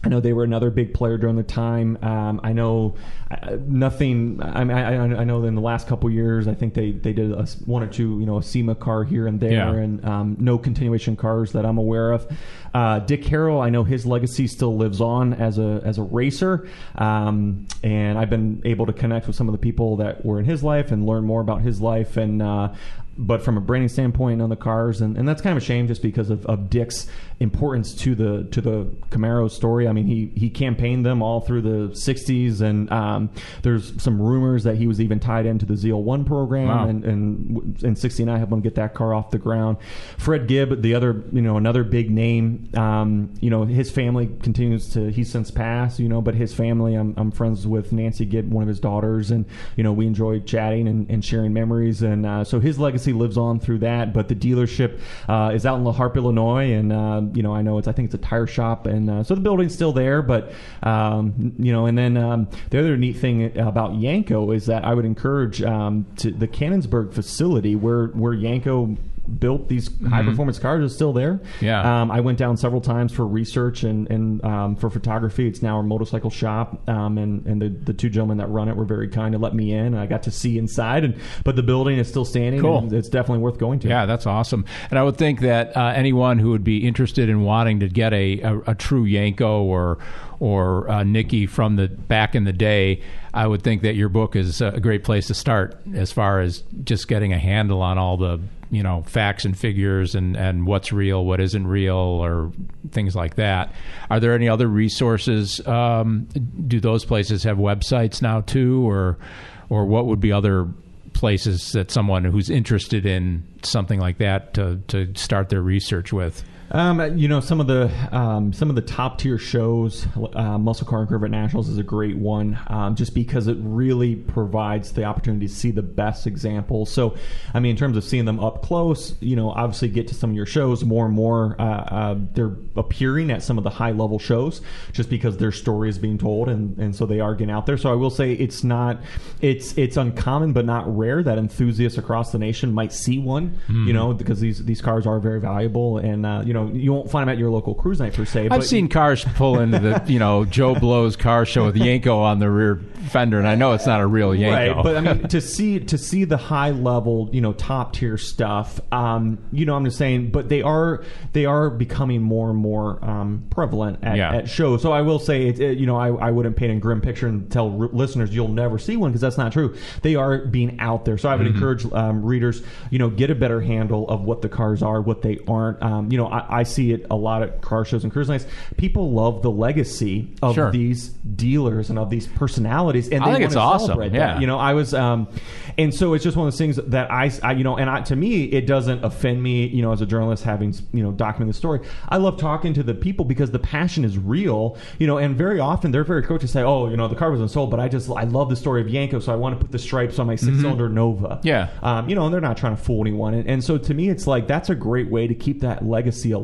I know they were another big player during the time. Um, I know uh, nothing. I, mean, I, I know in the last couple years, I think they, they did a, one or two, you know, a SEMA car here and there, Yeah. and um, no continuation cars that I'm aware of. Uh, Dick Harrell, I know his legacy still lives on as a as a racer, um, and I've been able to connect with some of the people that were in his life and learn more about his life and. Uh, but from a branding standpoint on the cars, and, and that's kind of a shame just because of, of Dick's importance to the to the Camaro story. I mean, he he campaigned them all through the '60s, and um, there's some rumors that he was even tied into the ZL1 program, Wow. and and in '69 helped him get that car off the ground. Fred Gibb, the other you know another big name. Um, you know, his family continues to. He's since passed, you know, but his family. I'm, I'm friends with Nancy Gibb, one of his daughters, and you know we enjoy chatting and, and sharing memories, and uh, so his legacy lives on through that. But the dealership uh, is out in La Harpe, Illinois, and uh, you know I know it's I think it's a tire shop, and uh, so the building's still there. But um, you know, and then um, the other neat thing about Yenko is that I would encourage um, to the Canonsburg facility where where Yenko built these high performance cars is still there. Yeah. Um, I went down several times for research and, and um, for photography. It's now a motorcycle shop, um, and and the, the two gentlemen that run it were very kind to let me in. And I got to see inside, and but the building is still standing. Cool. and it's definitely worth going to. Yeah, that's awesome. And I would think that uh, anyone who would be interested in wanting to get a, a, a true Yenko or or uh, Nickey from the back in the day, I would think that your book is a great place to start as far as just getting a handle on all the you know facts and figures and, and what's real, what isn't real, or things like that. Are there any other resources? Um, do those places have websites now too, or or what would be other places that someone who's interested in something like that to, to start their research with? Um, you know, some of the um, some of the top tier shows, uh, Muscle Car and Corvette Nationals is a great one, um, just because it really provides the opportunity to see the best examples. So, I mean, in terms of seeing them up close, you know, obviously get to some of your shows more and more. Uh, uh, they're appearing at some of the high level shows just because their story is being told, and, and so they are getting out there. So I will say it's not it's it's uncommon but not rare that enthusiasts across the nation might see one. Mhm. You know, because these these cars are very valuable, and uh, you know you won't find them at your local cruise night per se. I've seen cars pull into the, you know, [laughs] Joe Blow's car show with Yenko on the rear fender, and I know it's not a real Yenko. Right, but I mean to [laughs] see to see the high level, you know, top tier stuff. Um, you know, I'm just saying, but they are they are becoming more and more um, prevalent at, Yeah. at shows. So I will say, it, it- you know, I, I wouldn't paint a grim picture and tell r- listeners you'll never see one because that's not true. They are being out there. So I would Mhm. encourage um, readers, you know, get a better handle of what the cars are, what they aren't. Um, you know, I, I see it a lot at car shows and cruise nights. People love the legacy of Sure. these dealers and of these personalities, and I they think it's awesome. Yeah. that. You know, I was, um, and so it's just one of those things that I, I you know, and I, to me, it doesn't offend me, you know, as a journalist having, you know, documented the story. I love talking to the people because the passion is real, you know, and very often they're very quick to say, oh, you know, the car wasn't sold, but I just, I love the story of Yenko, so I want to put the stripes on my six cylinder Nova. Yeah. Um, you know, and they're not trying to fool anyone. And, and so to me, it's like that's a great way to keep that legacy alive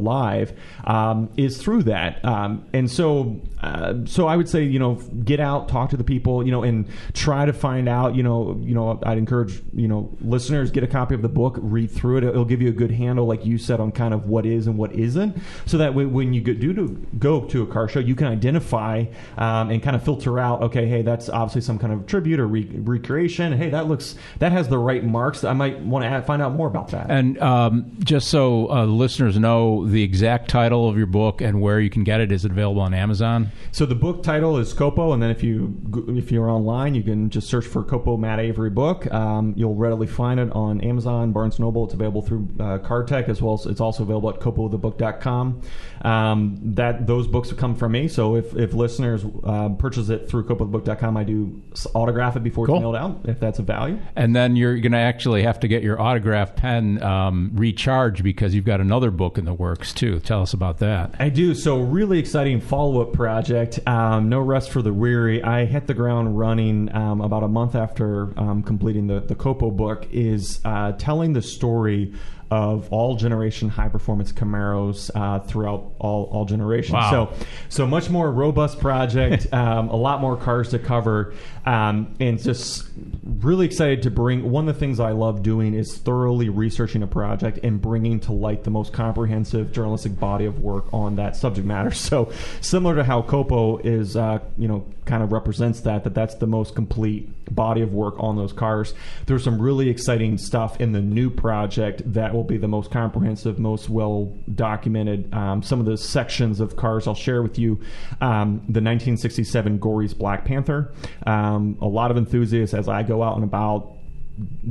um, is through that. Um, and so, uh, so I would say, you know, get out, talk to the people, you know, and try to find out, you know, you know, I'd encourage, you know, listeners get a copy of the book, read through it. It'll give you a good handle, like you said, on kind of what is and what isn't, so that when you do to go to a car show, you can identify um, and kind of filter out, okay, hey, that's obviously some kind of tribute or re- recreation. Hey, that looks that has the right marks. I might want to find out more about that. And um, just so uh, listeners know the exact title of your book and where you can get it, is it available on Amazon? So the book title is Copo, and then if you if you're online, you can just search for Copo Matt Avery book. Um, you'll readily find it on Amazon, Barnes Noble. It's available through uh, CarTech as well. as It's also available at copothebook.com. Um, that those books have come from me. So if, if listeners uh, purchase it through copothebook.com, I do autograph it before Cool. it's mailed out if that's of value. And then you're going to actually have to get your autograph pen um, recharged because you've got another book in the works too. Tell us about that. I do. So, really exciting follow up project. Um, no rest for the weary. I hit the ground running um, about a month after um, completing the, the Copo book, is uh, telling the story of all generation high performance Camaros uh, throughout all, all generations. Wow. So, so much more robust project, [laughs] um, a lot more cars to cover, um, and just really excited to bring. One of the things I love doing is thoroughly researching a project and bringing to light the most comprehensive journalistic body of work on that subject matter. [laughs] So, similar to how Copo is, uh, you know, kind of represents that, that that's the most complete body of work on those cars. There's some really exciting stuff in the new project that will be the most comprehensive, most well documented. Um, some of the sections of cars I'll share with you. Um, the 1967 Gorries Black Panther. Um, a lot of enthusiasts, as I go out and about,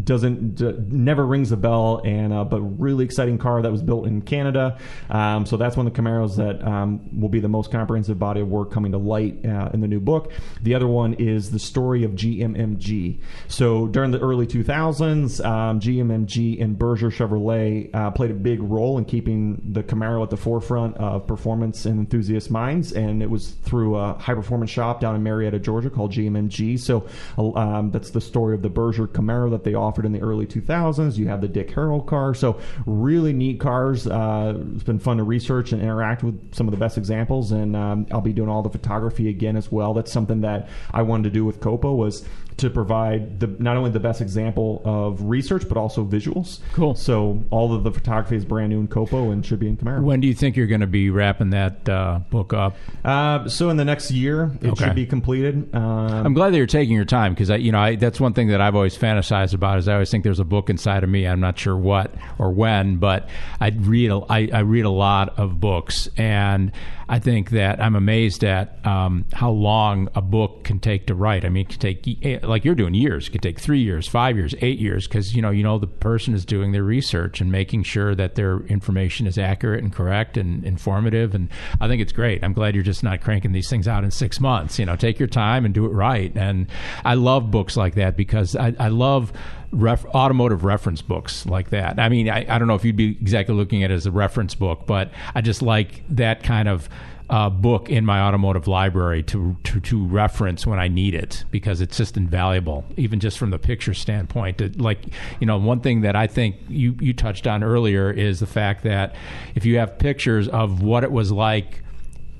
doesn't d- never rings a bell and uh, but really exciting car that was built in Canada. Um, so that's one of the Camaros that um, will be the most comprehensive body of work coming to light uh, in the new book. The other one is the story of GMMG so during the early 2000s um, GMMG and Berger Chevrolet uh, played a big role in keeping the Camaro at the forefront of performance and enthusiast minds and it was through a high performance shop down in Marietta Georgia called GMMG so um, that's the story of the Berger Camaro that they offered in the early 2000s. You have the Dick Harrell car. So, really neat cars. Uh, it's been fun to research and interact with some of the best examples. And um, I'll be doing all the photography again as well. That's something that I wanted to do with Copo was to provide the not only the best example of research but also visuals. Cool. So all of the photography is brand new in Copo and should be in Camaro. When do you think you're going to be wrapping that uh, book up? Uh, so in the next year, it Okay. should be completed. Um, I'm glad that you're taking your time because I, you know, I, that's one thing that I've always fantasized about. Is I always think there's a book inside of me. I'm not sure what or when, but I read. A, I, I read a lot of books, and I think that I'm amazed at um, how long a book can take to write. I mean, it can take eh, like you're doing years. It could take three years, five years, eight years, because you know, you know, the person is doing their research and making sure that their information is accurate and correct and informative. And I think it's great. I'm glad you're just not cranking these things out in six months. You know, take your time and do it right. And I love books like that because I, I love ref, automotive reference books like that. I mean, I, I don't know if you'd be exactly looking at it as a reference book, but I just like that kind of uh, book in my automotive library to, to to reference when I need it because it's just invaluable, even just from the picture standpoint. Like you know, one thing that I think you you touched on earlier is the fact that if you have pictures of what it was like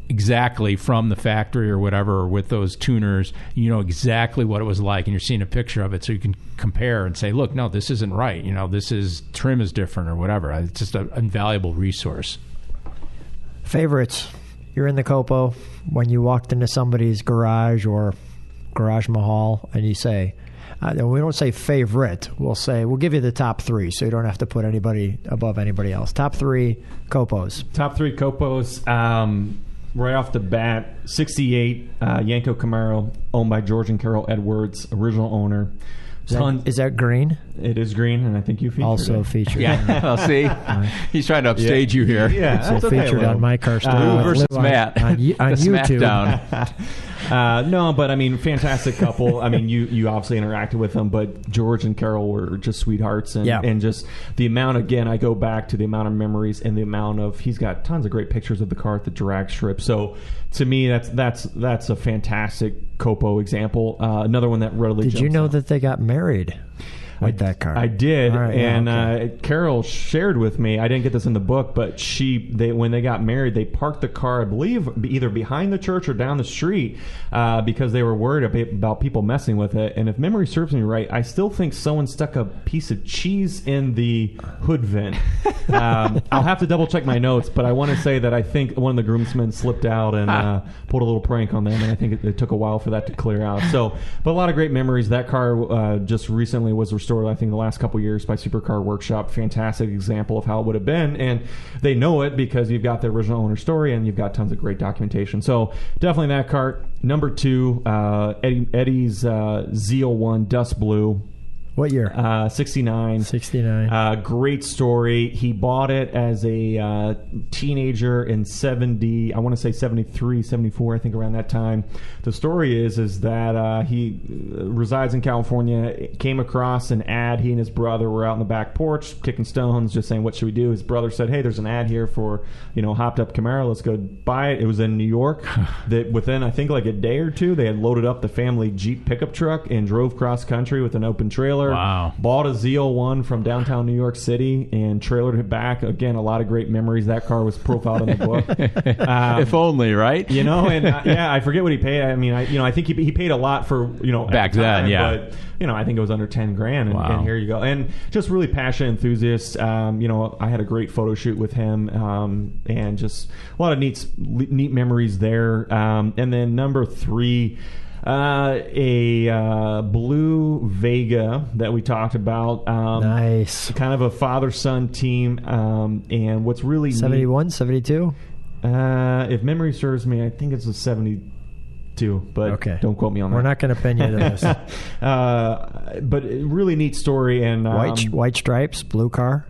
exactly from the factory or whatever or with those tuners you know exactly what it was like and you're seeing a picture of it so you can compare and say look no this isn't right you know this is trim is different or whatever it's just an invaluable resource Favorites. You're in the Copo when you walked into somebody's garage or garage mahal and you say, uh, we don't say favorite. We'll say we'll give you the top three, so you don't have to put anybody above anybody else. Top three copos. Top three Copos. Um, right off the bat, 68 uh, Yenko Camaro, owned by George and Carol Edwards, original owner. Is that, is that green? It is green, and I think you featured Also it. featured. Yeah, [laughs] well, see, he's trying to upstage you here. Yeah, It's that's okay, featured Lou. on my car story. Uh, versus on- Matt. on, y- on [laughs] The YouTube. [laughs] Uh, no, but I mean, fantastic couple. I mean, you you obviously interacted with them, but George and Carol were just sweethearts, and Yeah. and just the amount. Again, I go back to the amount of memories and the amount of he's got tons of great pictures of the car at the drag strip. So to me, that's that's that's a fantastic Copo example. Uh, another one that readily Did you know out. that they got married with that car? I did, right, yeah, and okay. uh, Carol shared with me. I didn't get this in the book, but she they when they got married, they parked the car, I believe, either behind the church or down the street uh, because they were worried about people messing with it. And if memory serves me right, I still think someone stuck a piece of cheese in the hood vent. [laughs] um, I'll have to double check my notes, but I want to say that I think one of the groomsmen slipped out and uh, pulled a little prank on them, and I think it, it took a while for that to clear out. So, but a lot of great memories. That car uh, just recently was restored, I think, the last couple years by Supercar Workshop. Fantastic example of how it would have been, and they know it because you've got the original owner story and you've got tons of great documentation. So, definitely that cart. Number two, uh, Eddie, Eddie's uh, ZL1 Dust Blue What year? Uh, 69. 69. Uh, great story. He bought it as a uh, teenager in 70, I want to say 73, 74, I think around that time. The story is is that uh, he uh, resides in California, came across an ad. He and his brother were out in the back porch kicking stones, just saying, what should we do? His brother said, hey, there's an ad here for, you know, hopped up Camaro. Let's go buy it. It was in New York. [laughs] that within, I think, like a day or two, they had loaded up the family Jeep pickup truck and drove cross country with an open trailer. Wow. Bought a ZL1 from downtown New York City and trailered it back. Again, a lot of great memories. That car was profiled in the book. [laughs] Um, if only, right? you know, and uh, [laughs] yeah, I forget what he paid. I mean, I you know, I think he, he paid a lot for you know Back the then, yeah. But you know, I think it was under ten grand, and, Wow. and here you go. And just really passionate enthusiast. Um, you know, I had a great photo shoot with him, um, and just a lot of neat neat memories there. Um, and then number three. Uh, a uh, blue Vega that we talked about. Um, nice. Kind of a father son team. Um, and what's really neat- 71, 72? uh, if memory serves me, I think it's a 72, but Okay. don't quote me on that. We're not going to pin you to [laughs] this. uh, but really neat story and um, white, white stripes, blue car,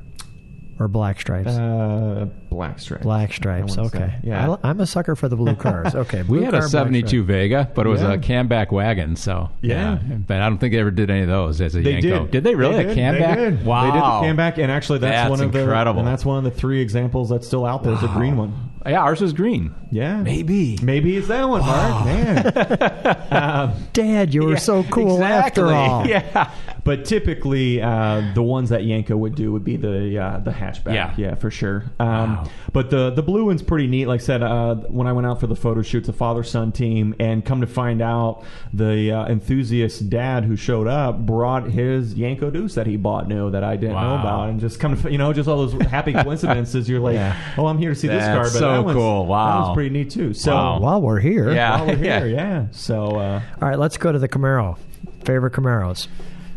or black stripes? uh, black stripes. black stripes. Wanna say. Okay. Yeah. I, am a sucker for the blue [laughs] cars. Okay. We had a 72. Vega, but it was Yeah. a Kammback wagon, so Yeah. But I don't think they ever did any of those as a They Yenko. did. they really? They a Kammback? They did. Wow. They did the Kammback, and actually, that's, That's one of incredible. the and that's one of the three examples that's still out there. It's a green one. Yeah, ours was green. Yeah, Maybe. maybe it's that one, Mark. Man, [laughs] um, Dad, you were Yeah, so cool after all. [laughs] Yeah, but typically uh, the ones that Yenko would do would be the uh, the hatchback. Yeah. yeah, for sure. Um, Wow. But the the blue one's pretty neat. Like I said, uh, when I went out for the photo shoot, it's a father son team, and come to find out, the uh, enthusiast dad who showed up brought his Yenko Deuce that he bought new that I didn't know about, and just come to you know just all those happy [laughs] coincidences. You're like, Yeah. oh, I'm here to see this car. But so that one's- cool. that Wow. was pretty neat too. So Wow. While we're here. Yeah. while we're [laughs] yeah. yeah. So. Uh, All right, let's go to the Camaro. Favorite Camaros.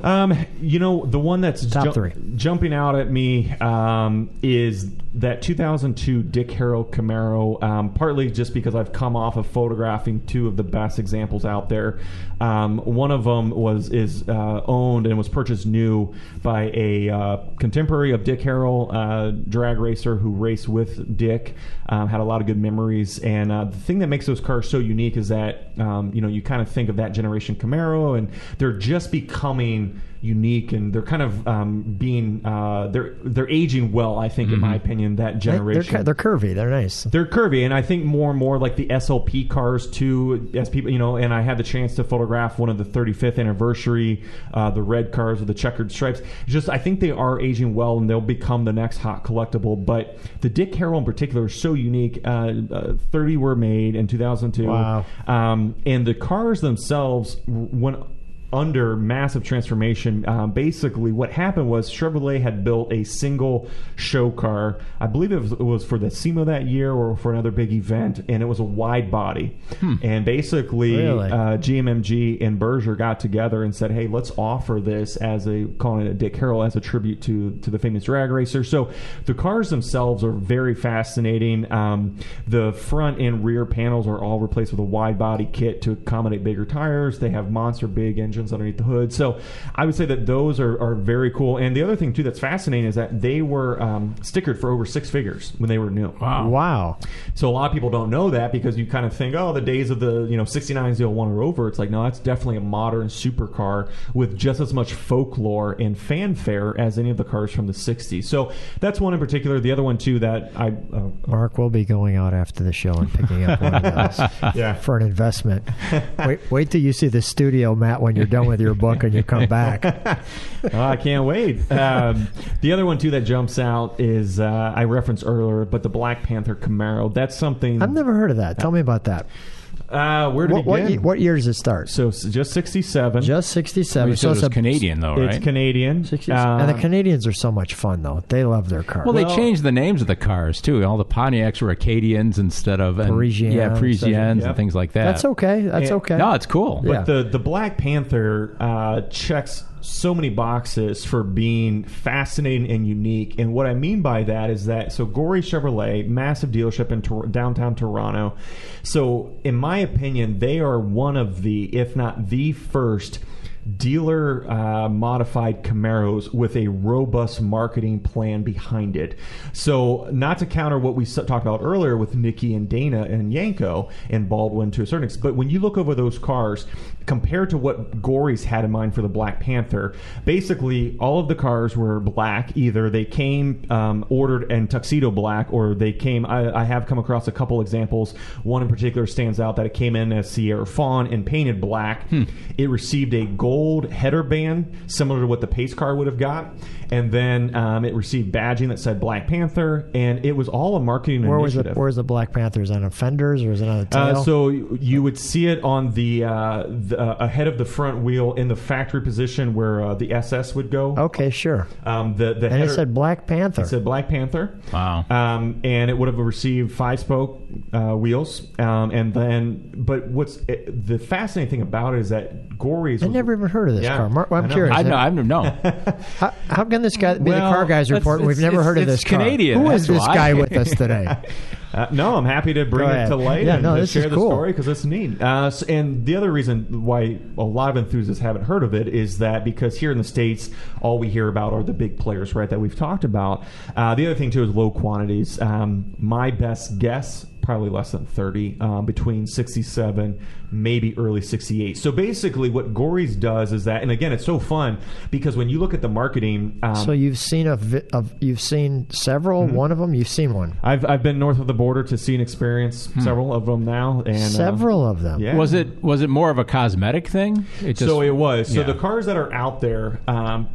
Um, you know, the one that's Top ju- three. jumping out at me um, is that 2002 Dick Harrell Camaro. Um, partly just because I've come off of photographing two of the best examples out there. Um, one of them was is uh, owned and was purchased new by a uh, contemporary of Dick Harrell, uh, drag racer who raced with Dick. Um, had a lot of good memories, and uh, the thing that makes those cars so unique is that um, you know you kind of think of that generation Camaro, and they're just becoming unique, and they're kind of um, being uh, they're they're aging well. I think, in my opinion, that generation. They're, they're curvy. They're nice. They're curvy, and I think more and more like the SLP cars too. As people, you know, and I had the chance to photograph one of the 35th anniversary, uh, the red cars with the checkered stripes. Just, I think they are aging well, and they'll become the next hot collectible. But the Dick Harrell in particular is so unique. Uh, uh, 30 were made in 2002. Wow. Um, and the cars themselves went under massive transformation. Um, basically, what happened was Chevrolet had built a single show car. I believe it was, it was for the SEMA that year or for another big event, and it was a wide body. And basically, Really? uh, GMMG and Berger got together and said, "Hey, let's offer this as a calling it a Dick Harrell as a tribute to to the famous drag racer." So the cars themselves are very fascinating. Um, the front and rear panels are all replaced with a wide body kit to accommodate bigger tires. They have monster big engines underneath the hood. So I would say that those are, are very cool. And the other thing too that's fascinating is that they were um, stickered for over six figures when they were new. Wow. Wow. So a lot of people don't know that because you kind of think, oh, the days of the you know 6901 are over. It's like no, that's definitely a modern supercar with just as much folklore and fanfare as any of the cars from the 60s. So that's one in particular. The other one too that I uh, Mark will be going out after the show and picking up one of those [laughs] Yeah. for an investment. Wait, wait till you see the studio, Matt, when you're done with your book and you come [laughs] back. Oh, I can't wait. Um, the other one too that jumps out is uh, I referenced earlier, but the Black Panther Camaro. That's something. I've never heard of that. Tell me about that. Uh, where to What, what, begin? ye- what year does it start? so s- just 67. Just 67. You said it was it's a- Canadian, though, right? It's Canadian. 60 Um, and the Canadians are so much fun, though. They love their cars. Well, they Well- changed the names of the cars too. All the Pontiacs were Acadians instead of and, Parisian, yeah, Parisians Yep. and things like that. That's okay. That's Yeah. okay. No, it's cool. Yeah. But the the Black Panther uh, checks so many boxes for being fascinating and unique. And what I mean by that is that so Gory Chevrolet, massive dealership in Tor- downtown Toronto. So in my opinion, they are one of the, if not the first. Dealer uh, modified Camaros with a robust marketing plan behind it. So, not to counter what we talked about earlier with Nickey and Dana and Yenko and Baldwin to a certain extent, but when you look over those cars compared to what Gorries had in mind for the Black Panther, basically all of the cars were black. Either they came um, ordered in tuxedo black, or they came. I, I have come across a couple examples. One in particular stands out that it came in as Sierra Fawn and painted black. It received a gold header band, similar to what the pace car would have got, and then um, it received badging that said Black Panther, and it was all a marketing Where was initiative. it? Where's the Black Panthers on the fenders or is it on the tail? Uh, so you you would see it on the, uh, the uh, ahead of the front wheel in the factory position where uh, the SS would go. okay, sure. Um, the the And header, it said Black Panther. it said Black Panther. Wow. Um, and it would have received five spoke uh, wheels. Um, and then, but what's it, the fascinating thing about it is that Gorries. I was- never even heard of this Yeah, car. Mark, well, I I'm know. curious. I know. I don't know. How, how can this guy be Well, the car guys that's- report? We've never heard of it's this car. Canadian, Who is this why. guy with us today? [laughs] Uh, no, I'm happy to bring it to light Yeah, and no, to this share is the cool. story because it's neat. Uh, s- and the other reason why a lot of enthusiasts haven't heard of it is that because here in the states, all we hear about are the big players, right? That we've talked about. Uh, the other thing too is low quantities. Um, my best guess. Probably less than 30, um, between 67, maybe early 68. So basically, what Gorries does is that, and again, it's so fun because when you look at the marketing. Um, so you've seen a, vi- of you've seen several. Mm-hmm. One of them, you've seen one. I've, I've been north of the border to see and experience several of them now. And uh, Several of them. Yeah. Was it was it more of a cosmetic thing? It just- so it was. So Yeah. the cars that are out there. Um,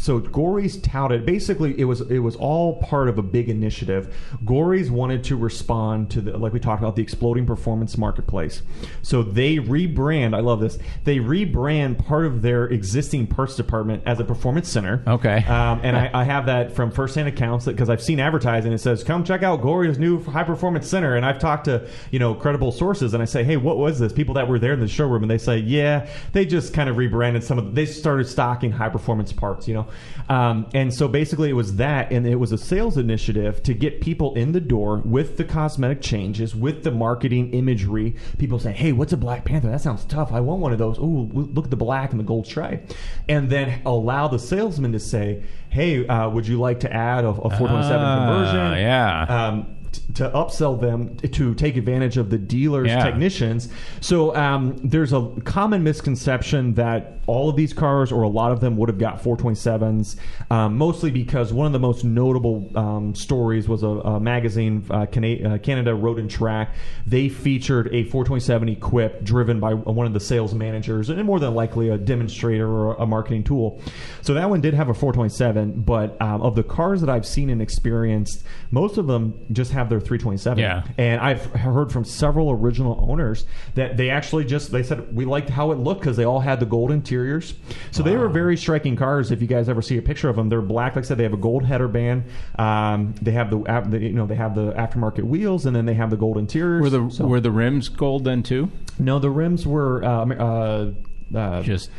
so Gorries touted basically it was it was all part of a big initiative. Gorries wanted to respond to the like we talked about the exploding performance marketplace. So they rebrand. I love this. They rebrand part of their existing parts department as a performance center. Okay. Um, and I, [laughs] I have that from firsthand accounts because I've seen advertising. It says, "Come check out Gorries new high performance center." And I've talked to you know credible sources, and I say, "Hey, what was this?" People that were there in the showroom, and they say, "Yeah, they just kind of rebranded some of. They started stocking high performance parts, you know." Um, and so basically, it was that, and it was a sales initiative to get people in the door with the cosmetic changes, with the marketing imagery. People say, "Hey, what's a Black Panther? That sounds tough. I want one of those." Ooh, look at the black and the gold stripe, and then allow the salesman to say, "Hey, uh, would you like to add a, a 427 Ah, conversion?" yeah. Um, to upsell them to take advantage of the dealer's Yeah. technicians. So um, there's a common misconception that all of these cars, or a lot of them, would have got 427s, um, mostly because one of the most notable um, stories was a, a magazine, uh, Cana- uh, Canada Road and Track. They featured a 427 equipped, driven by one of the sales managers, and more than likely a demonstrator or a marketing tool. So that one did have a 427, but um, of the cars that I've seen and experienced, most of them just have their 327. Yeah. And I've heard from several original owners that they actually just they said we liked how it looked because they all had the gold interiors. So they were very striking cars. If you guys ever see a picture of them, they're black. Like I said, they have a gold header band. Um, they have the, the you know they have the aftermarket wheels, and then they have the gold interiors. were the So- were the rims gold then too? no, the rims were uh, uh, uh, Just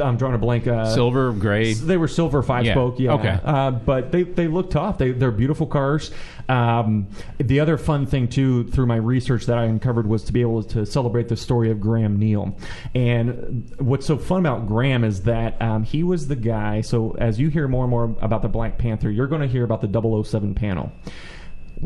I'm drawing a blank. Uh, silver, gray. they were silver five Yeah. spoke, yeah. Okay. Uh, but they, they look tough. They, they're beautiful cars. Um, the other fun thing, too, through my research that I uncovered was to be able to celebrate the story of Graham Neal. And what's so fun about Graham is that um, he was the guy. So as you hear more and more about the Black Panther, you're going to hear about the 007 panel.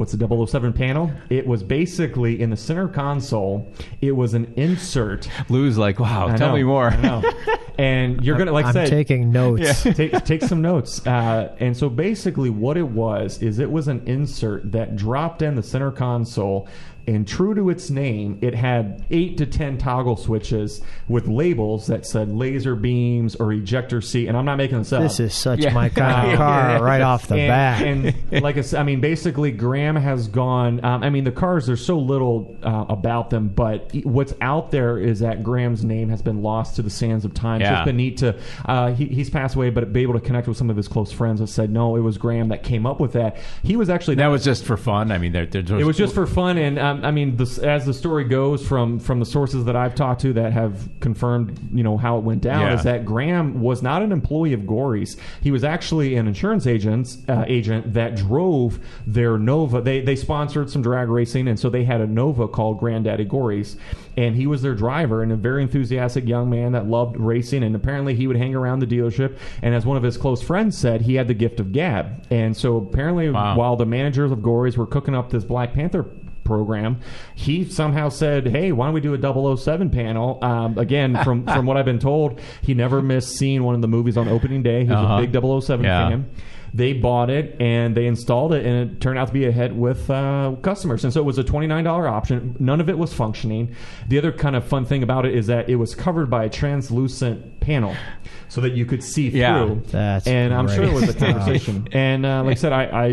What's the 007 panel? It was basically in the center console. It was an insert. Lou's like, wow, I tell know, me more. I know. [laughs] And you're gonna like I I'm said, taking notes. [laughs] take take some notes. Uh, and so basically, what it was is it was an insert that dropped in the center console. And true to its name, it had eight to ten toggle switches with labels that said laser beams or ejector seat. And I'm not making this up. This is such Yeah. my kind of [laughs] car right off the and, bat. And like I said, I mean, basically, Graham has gone. Um, I mean, the cars. There's so little uh, about them, but what's out there is that Graham's name has been lost to the sands of time. So it's been neat to. Uh, he, he's passed away, but be able to connect with some of his close friends that said, no, it was Graham that came up with that. He was actually That was just for fun. I mean, there, there, it was just for fun, and uh, um, I mean, this, as the story goes from from the sources that I've talked to that have confirmed, you know, how it went down, Yeah. is that Graham was not an employee of Gorries. He was actually an insurance agent uh, agent that drove their Nova. They they sponsored some drag racing, and so they had a Nova called Granddaddy Gorries, and he was their driver and a very enthusiastic young man that loved racing. And apparently, he would hang around the dealership. And as one of his close friends said, he had the gift of gab. And so apparently, while the managers of Gorries were cooking up this Black Panther program, he somehow said, "Hey, why don't we do a 007 panel?" Um, again, from from what I've been told, he never missed seeing one of the movies on opening day. He was Uh-huh. a big 007 Yeah. fan. They bought it and they installed it, and it turned out to be a hit with uh, customers. And so it was a twenty nine dollar option. None of it was functioning. The other kind of fun thing about it is that it was covered by a translucent panel, so that you could see Yeah. through. That's and I'm sure it was a conversation. and uh, like I said, I, I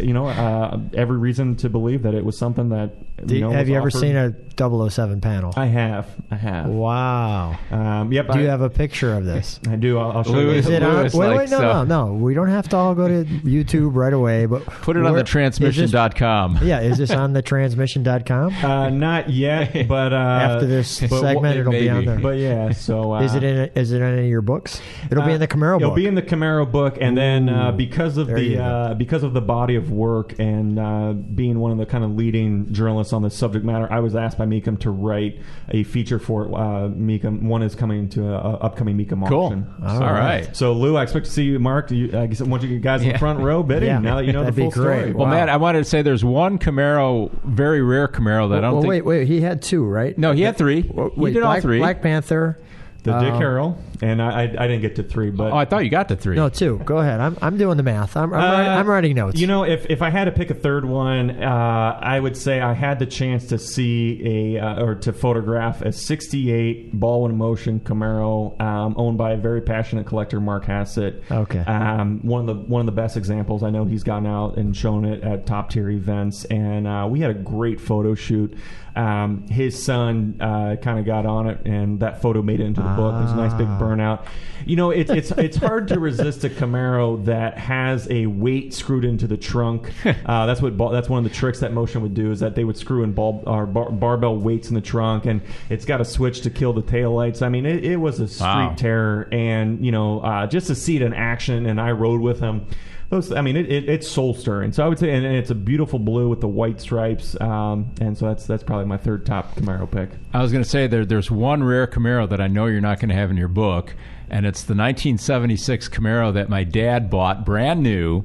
you know, uh, every reason to believe that it was something that Do- you know, have you ever offered. seen a 007 panel? I have. I have. Wow. Um, yep. Do you have a picture of this? [laughs] I do. I'll, I'll show you. Is it on? Lewis Wait, wait, likes, no, uh, no, no. We don't have to all go to YouTube right away, but Put it on the transmission.com. Is this, yeah, is this on the transmission.com? [laughs] Uh, not yet, [laughs] but uh, After this but segment, wha- it'll be on there. But yeah, so uh, is it in? Is it in any of your books? It'll be in the Camaro book. It'll book. be in the Camaro book, and then uh, because of the uh, because of the body of work and uh, being one of the kind of leading journalists on this subject matter, I was asked by Mecum to write a feature for uh, Mecum. One is coming to an a upcoming Mecum Cool. auction. All right. So Lou, I expect to see you, Mark. You, I guess I want you guys in the front row bidding. Yeah. Now that you know [laughs] That'd the be full great. story. Well, Wow. Matt, I wanted to say there's one Camaro, very rare Camaro that I don't well, think. wait, wait. He had two, right? No, he had three. Wait, he did Black, all three. Black Panther. The Dick um, Harrell, and I, I I didn't get to three, but oh, I thought you got to three. No, two. Go ahead. I'm I'm doing the math. I'm I'm, Uh, writing, I'm writing notes. You know, if, if I had to pick a third one, uh, I would say I had the chance to see a uh, or to photograph a '68 ball Baldwin Motion Camaro um, owned by a very passionate collector, Mark Hassett. Okay. Um, one of the one of the best examples. I know he's gone out and shown it at top tier events, and uh, we had a great photo shoot. Um, his son uh, kind of got on it, and that photo made it into the book. It was a nice big Ah. burnout. You know, it's it's it's hard to resist a Camaro that has a weight screwed into the trunk. [laughs] Uh, that's what that's one of the tricks that Motion would do is that they would screw in ball, or bar, barbell weights in the trunk, and it's got a switch to kill the taillights. I mean, it, it was a street Wow. terror, and you know, uh, just to see it in action, and I rode with him. Those, I mean, it, it, it's soul stirring. So I would say, and, and it's a beautiful blue with the white stripes, um, and so that's that's probably my third top Camaro pick. I was going to say there, there's one rare Camaro that I know you're not going to have in your book, and it's the 1976 Camaro that my dad bought brand new,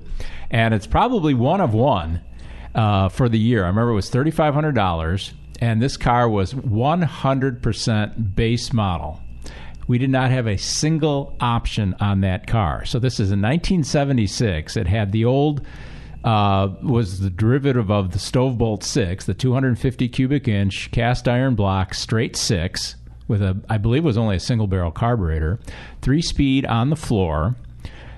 and it's probably one of one uh, for the year. I remember it was $3,500, and this car was 100% base model. We did not have a single option on that car. So this is in 1976. It had the old uh, was the derivative of the Stovebolt 6, the 250 cubic inch cast iron block straight six with a, I believe was only a single barrel carburetor, three speed on the floor,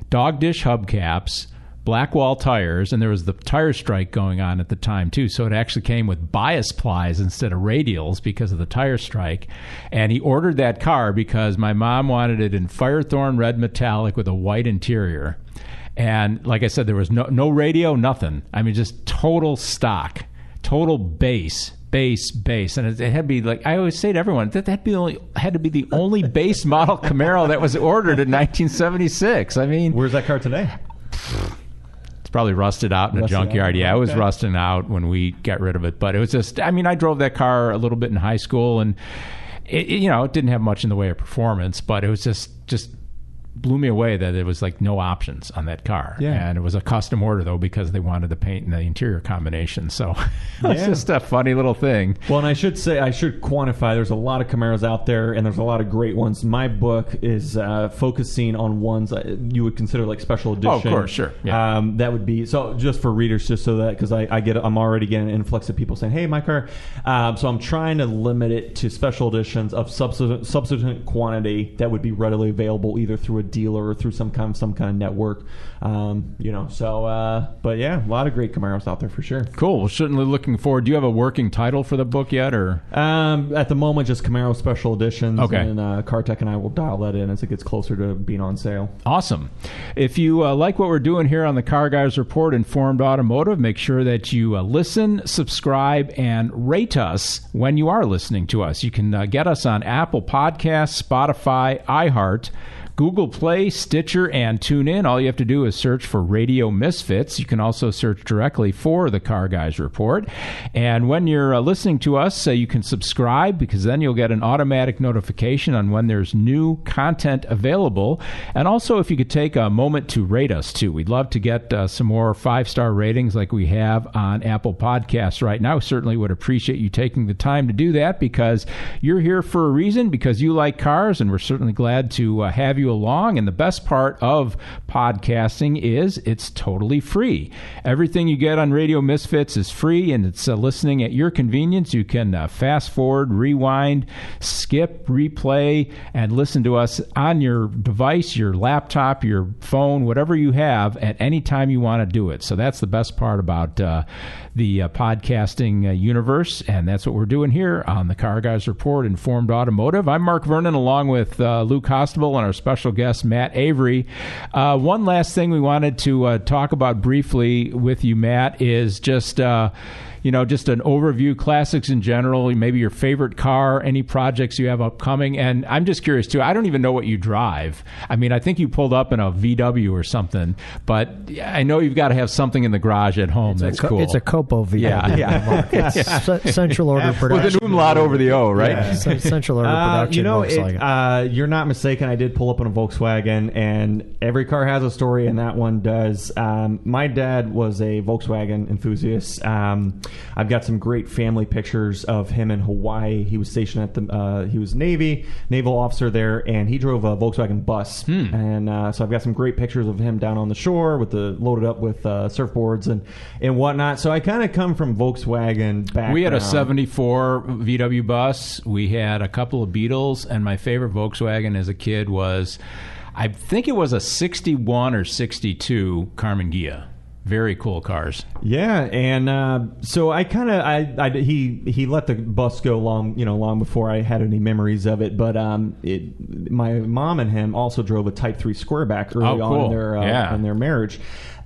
dog dish hubcaps, black wall tires, and there was the tire strike going on at the time too. So it actually came with bias plies instead of radials because of the tire strike. And he ordered that car because my mom wanted it in Firethorn red metallic with a white interior. And like I said, there was no no radio, nothing. I mean, just total stock, total base, base, base, and it, it had to be like I always say to everyone that that be only, had to be the only base model Camaro that was ordered in 1976. I mean, where's that car today? Probably rusted out in a Rusted out. junkyard. Yeah, it was Okay. rusting out when we got rid of it. But it was just, I mean, I drove that car a little bit in high school, and it, it- you know, it didn't have much in the way of performance, but it was just just blew me away that it was like no options on that car. Yeah. and it was a custom order though because they wanted the paint and the interior combination. So [laughs] Yeah. just a funny little thing. Well, and I should say, I should quantify. There's a lot of Camaros out there, and there's a lot of great ones. My book is uh, focusing on ones you would consider like special edition. Oh, of course, sure, yeah. Um, that would be so just for readers, just so that because I, I get, I'm already getting an influx of people saying, "Hey, my car." Um, so I'm trying to limit it to special editions of subsequent subsequent quantity that would be readily available either through a dealer or through some kind of some kind of network. Um, you know, so uh, but yeah, a lot of great Camaros out there for sure. Cool. Well, certainly looking forward. Do you have a working title for the book yet, or Um, at the moment, just Camaro special editions. Okay. And uh, CarTech and I will dial that in as it gets closer to being on sale. Awesome. If you uh, like what we're doing here on the Car Guys Report Informed Automotive, make sure that you uh, listen, subscribe, and rate us when you are listening to us. You can uh, get us on Apple Podcasts, Spotify, iHeart. Google Play, Stitcher, and TuneIn. All you have to do is search for Radio Misfits. You can also search directly for the Car Guys Report. And when you're uh, listening to us, uh, you can subscribe because then you'll get an automatic notification on when there's new content available. And also, if you could take a moment to rate us too, we'd love to get uh, some more five star ratings like we have on Apple Podcasts right now. Certainly would appreciate you taking the time to do that because you're here for a reason, because you like cars, and we're certainly glad to uh, have you along. And the best part of podcasting is it's totally free. Everything you get on Radio Misfits is free, and it's uh, listening at your convenience. You can uh, fast forward, rewind, skip, replay, and listen to us on your device, your laptop, your phone, whatever you have at any time you want to do it. So that's the best part about uh, the uh, podcasting uh, universe, and that's what we're doing here on the Car Guys Report Informed Automotive. I'm Mark Vernon, along with uh, Lou Costabile and our special guest Matt Avery. Uh, one last thing we wanted to uh, talk about briefly with you, Matt, is just. Uh, you know, just an overview, classics in general, maybe your favorite car, any projects you have upcoming. And I'm just curious too. I don't even know what you drive. I mean, I think you pulled up in a VW or something, but I know you've got to have something in the garage at home that's Co- cool. It's a Copo VW. Yeah, yeah. [laughs] It's c- central order production. With an umlaut over the O, right? Yeah, central order [laughs] Uh, production. you know, it, Volkswagen. uh, you're not mistaken. I did pull up in a Volkswagen, and every car has a story, and that one does. Um, my dad was a Volkswagen enthusiast. Um, I've got some great family pictures of him in Hawaii. He was stationed at the. Uh, he was Navy naval officer there, and he drove a Volkswagen bus. And uh, so I've got some great pictures of him down on the shore with the loaded up with uh, surfboards and and whatnot. So I kind of come from Volkswagen background. We had a 74 VW bus. We had a couple of Beetles, and my favorite Volkswagen as a kid was, I think it was a 61 or 62 Karmann Ghia. Very cool cars. Yeah, and uh, so I kind of I, I he he let the bus go long you know long before I had any memories of it. But um, it my mom and him also drove a Type Three Squareback early Oh, on in their uh, Yeah. in their marriage.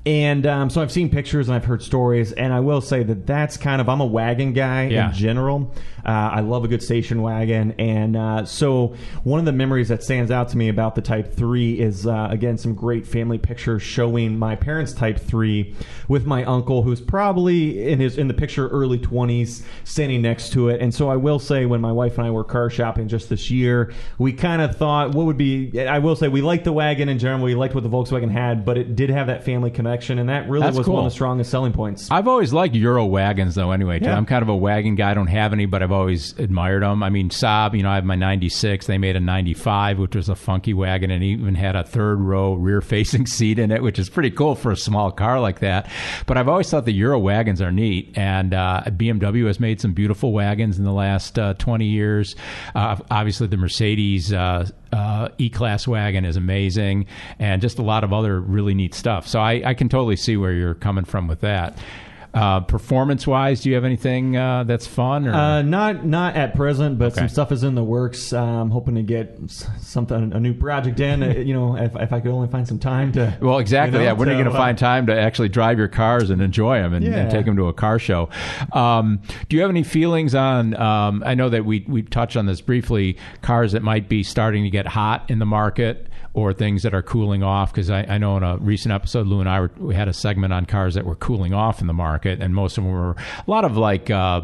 And um, so I've seen pictures and I've heard stories, and I will say that that's kind of I'm a wagon guy Yeah. in general. Uh, I love a good station wagon, and uh, so one of the memories that stands out to me about the Type Three is uh, again some great family pictures showing my parents' Type Three with my uncle, who's probably in his in the picture early twenties, standing next to it. And so I will say, when my wife and I were car shopping just this year, we kind of thought what would be. I will say we liked the wagon in general. We liked what the Volkswagen had, but it did have that family connection, and that really That's was cool. one of the strongest selling points. I've always liked Euro wagons, though. Anyway, too. Yeah. I'm kind of a wagon guy. I don't have any, but I've always admired them. I mean, Saab. You know, I have my '96. They made a '95, which was a funky wagon, and even had a third row rear-facing [laughs] seat in it, which is pretty cool for a small car like that. But I've always thought the Euro wagons are neat, and uh, BMW has made some beautiful wagons in the last uh, 20 years. Uh, obviously, the Mercedes. Uh, uh, E-Class wagon is amazing, and just a lot of other really neat stuff. So I, I can totally see where you're coming from with that. Uh, performance-wise, do you have anything uh, that's fun? Or? Uh, not not at present, but some stuff is in the works. Uh, I'm hoping to get something a new project in. uh, you know, if, if I could only find some time to. [laughs] Well, exactly. you know, yeah. When are you going to find time to actually drive your cars and enjoy them and, and take them to a car show? Um, do you have any feelings on? Um, I know that we we touched on this briefly. Cars that might be starting to get hot in the market. Or things that are cooling off, because I, I know in a recent episode, Lou and I were, we had a segment on cars that were cooling off in the market, and most of them were a lot of like uh,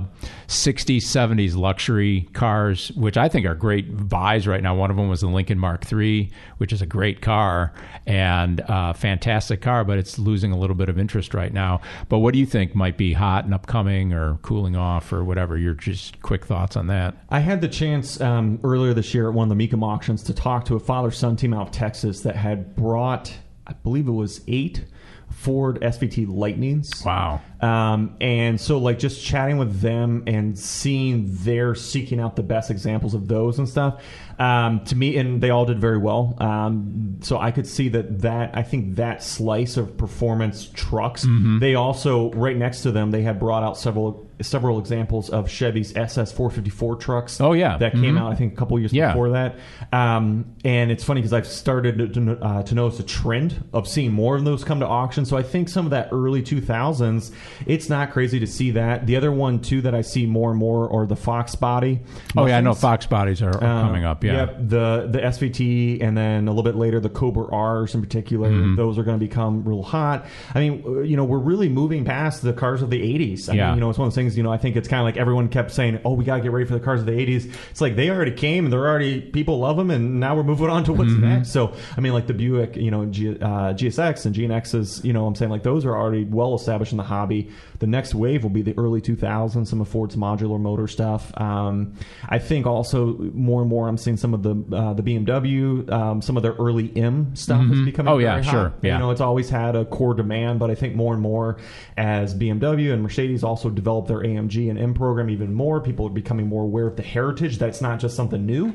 60s, 70s luxury cars, which I think are great buys right now. One of them was the Lincoln Mark III, which is a great car and uh, fantastic car, but it's losing a little bit of interest right now. But what do you think might be hot and upcoming or cooling off or whatever? Your just quick thoughts on that. I had the chance um, earlier this year at one of the Mecum auctions to talk to a father son team out Texas that had brought, I believe it was eight Ford SVT Lightnings. Wow. Um, and so, like, just chatting with them and seeing they're seeking out the best examples of those and stuff. Um, to me, and they all did very well. Um, so I could see that that I think that slice of performance trucks. Mhm. They also right next to them they had brought out several several examples of Chevy's SS 454 trucks. Oh, yeah. that came Mhm. out I think a couple years Yeah. before that. Um, and it's funny because I've started to, uh, to notice a trend of seeing more of those come to auction. So I think some of that early 2000s, it's not crazy to see that. The other one too that I see more and more are the Fox body. Oh yeah, I know Fox bodies are, are Uh, coming up. Yeah. Yep, the the SVT, and then a little bit later the Cobra R's in particular. Mhm. Those are going to become real hot. I mean, you know, we're really moving past the cars of the '80s. I Yeah. mean, you know, it's one of those things. You know, I think it's kind of like everyone kept saying, "Oh, we got to get ready for the cars of the '80s." It's like they already came, and they're already people love them, and now we're moving on to what's Mhm. next. So, I mean, like the Buick, you know, G, uh, GSX and GNXs. You know, I'm saying like those are already well established in the hobby. The next wave will be the early 2000s, some of Ford's modular motor stuff. Um, I think also more and more I'm seeing some of the uh, the BMW, um, some of their early M stuff is Mhm. becoming Oh, yeah, hot. sure, yeah. You know, it's always had a core demand, but I think more and more as BMW and Mercedes also develop their AMG and M program even more, people are becoming more aware of the heritage that it's not just something new.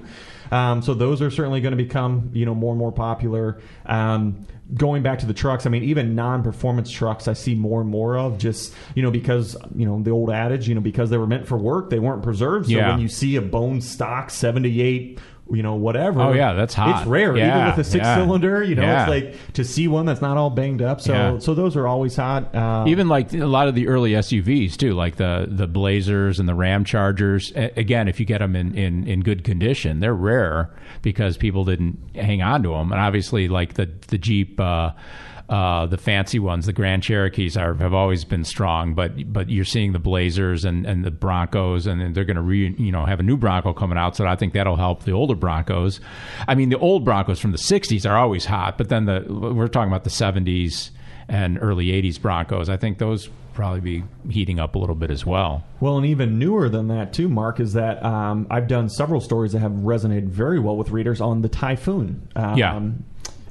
Um, so those are certainly going to become you know more and more popular. Um, going back to the trucks, I mean, even non-performance trucks, I see more and more of just you know because you know the old adage, you know, because they were meant for work, they weren't preserved. So Yeah. when you see a bone stock '78, you know, whatever, Oh, yeah, that's hot. It's rare, even with a six yeah. cylinder. You know, Yeah. it's like to see one that's not all banged up. So Yeah. so those are always hot. Um, Even like a lot of the early SUVs too, like the the Blazers and the Ram Chargers. A- Again, if you get them in, in, in good condition, they're rare because people didn't hang on to them. And obviously, like the the Jeep. Uh, uh, the fancy ones, the Grand Cherokees, are have always been strong, but but you're seeing the Blazers and, and the Broncos, and then they're going to re you know have a new Bronco coming out, so I think that'll help the older Broncos. I mean, the old Broncos from the '60s are always hot, but then the we're talking about the '70s and early 80s Broncos. I think those probably be heating up a little bit as well. Well, and even newer than that too, Mark, is that um, I've done several stories that have resonated very well with readers on the Typhoon. Um, Yeah.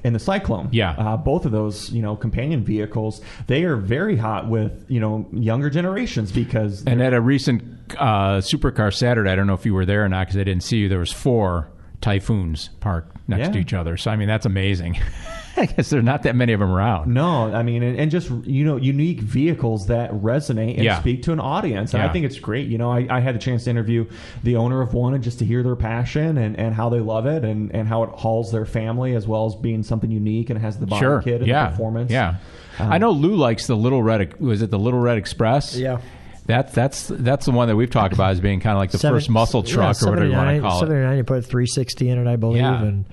And the Cyclone, Yeah. uh, both of those, you know, companion vehicles, they are very hot with you know younger generations because And at a recent uh, Supercar Saturday, I don't know if you were there or not because I didn't see you. There was four Typhoons parked next Yeah. to each other. So I mean, that's amazing. [laughs] [laughs] I guess there are not that many of them around. No, I mean, and, and just you know, unique vehicles that resonate and Yeah. speak to an audience, and I think it's great. You know, I, I had a chance to interview the owner of one, and just to hear their passion and, and how they love it, and, and how it hauls their family, as well as being something unique and has the body Sure. kit and yeah. the performance. Yeah. Um, I know Lou likes the Little Red. Was it the Little Red Express? Yeah. That's that's that's the one that we've talked about as being kind of like the Seven- first muscle yeah, truck or whatever you want to 79 call it. 79, you put a 360 in it, I believe, Yeah. and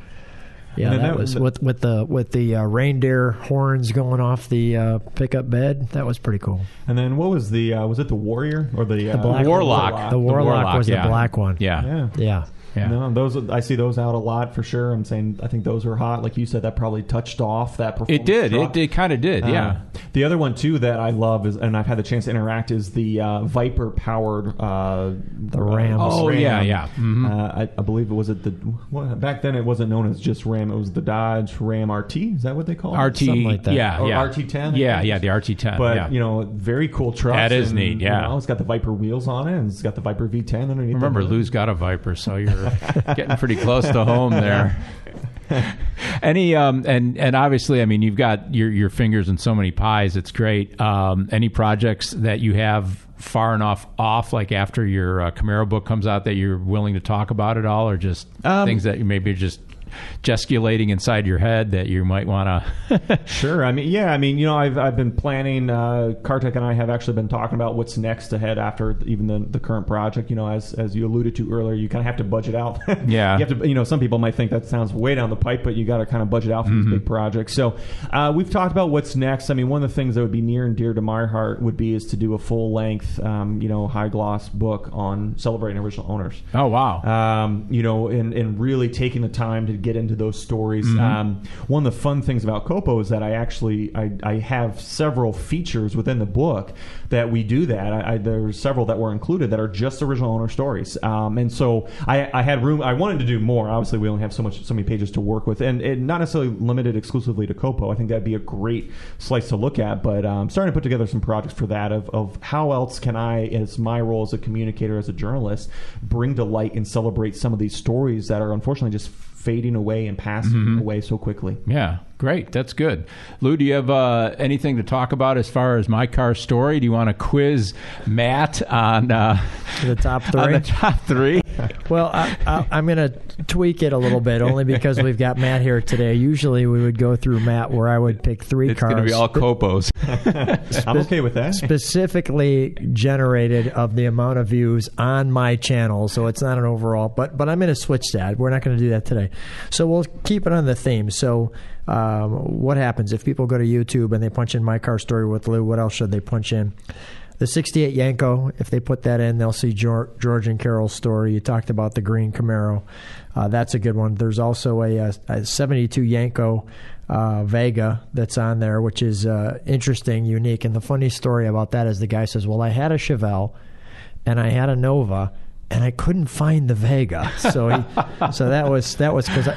yeah, And then that, that- was with with the with the uh, reindeer horns going off the uh, pickup bed. That was pretty cool. And then what was the uh, was it the Warrior or the, uh, The black Warlock. The Warlock, Warlock, was yeah. the black one. Yeah. Yeah. Yeah. Yeah. No, those I see those out a lot for sure. I'm saying I think those are hot. Like you said, that probably touched off that. Performance It did. truck. It, it kind of did. Yeah. Uh, the other one too that I love is, and I've had the chance to interact is the uh, Viper powered uh, the Ram. Oh, yeah, yeah. Mhm. Uh, I, I believe it was it the well, back then it wasn't known as just Ram. It was the Dodge Ram RT. Is that what they call it? RT, Something like that. yeah, Or yeah, RT10, yeah, yeah, the RT10. But yeah. you know, very cool truck. That is neat, yeah. you know, it's got the Viper wheels on it, and it's got the Viper V10 underneath. Remember, Lou's got a Viper, so you're getting pretty close to home there. [laughs] any um and and obviously, I mean, you've got your your fingers in so many pies. It's great. Um, any projects that you have far enough off, like after your uh, Camaro book comes out, that you're willing to talk about it all, or just Um, things that you maybe just gesticulating inside your head that you might want to. [laughs] Sure. I mean, yeah. I mean, you know, I've I've been planning. Uh, Kartik and I have actually been talking about what's next ahead after even the, the current project. You know, as as you alluded to earlier, you kind of have to budget out. [laughs] Yeah. you have to. You know, some people might think that sounds way down the pipe, but you got to kind of budget out for Mm-hmm. these big projects. So uh, we've talked about what's next. I mean, one of the things that would be near and dear to my heart would be is to do a full length, um, you know, high gloss book on celebrating original owners. oh wow! Um, you know, and, and really taking the time to get into those stories. Mhm. Um, one of the fun things about Copo is that I actually I, I have several features within the book that we do that. I, I, there's several that were included that are just original owner stories, um, and so I, I had room. I wanted to do more. Obviously, we only have so much so many pages to work with, and, and not necessarily limited exclusively to Copo. I think that'd be a great slice to look at. But um, starting to put together some projects for that of, of how else can I, as my role as a communicator, as a journalist, bring to light and celebrate some of these stories that are unfortunately just fading away and passing Mhm. away so quickly. Yeah, great. That's good. Lou, do you have uh, anything to talk about as far as my car story? Do you want to quiz Matt on uh, [laughs] the top On three? the top three. [laughs] Well, I, I, I'm going to tweak it a little bit, only because we've got Matt here today. Usually, we would go through Matt, where I would pick three It's cars. going to be all copos. [laughs] I'm okay with that. Specifically generated of the amount of views on my channel, so it's not an overall. But but I'm going to switch that. We're not going to do that today. So we'll keep it on the theme. So. Um, what happens if people go to YouTube and they punch in my car story with Lou? What else should they punch in? The 68 Yenko, if they put that in, they'll see George, George and Carol's story. You talked about the green Camaro. Uh, that's a good one. There's also a, a, a 72 Yenko uh, Vega that's on there, which is uh, interesting, unique. And the funny story about that is the guy says, Well, I had a Chevelle and I had a Nova. And I couldn't find the Vega, so he, [laughs] so that was that was because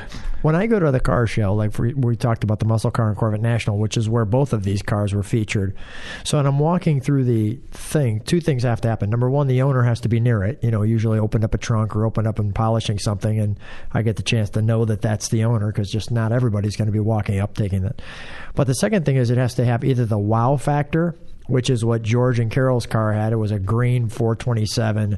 when I go to the car show, like for, we talked about the muscle car and Corvette National, which is where both of these cars were featured. So, and I'm walking through the thing. Two things have to happen. Number one, the owner has to be near it. You know, usually opened up a trunk or opened up and polishing something, and I get the chance to know that that's the owner because just not everybody's going to be walking up taking it. But the second thing is it has to have either the wow factor, which is what George and Carol's car had. It was a green 427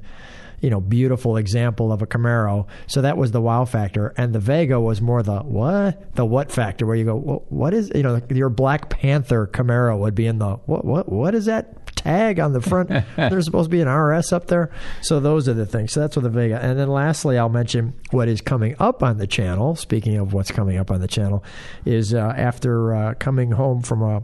you know, beautiful example of a Camaro. So that was the wow factor, and the Vega was more the what, the what factor, where you go, well, what is, you know, your Black Panther Camaro would be in the what, what, what is that tag on the front? [laughs] There's supposed to be an RS up there. So those are the things. So that's what the Vega. And then lastly, I'll mention what is coming up on the channel. Speaking of what's coming up on the channel, is uh, after uh, coming home from a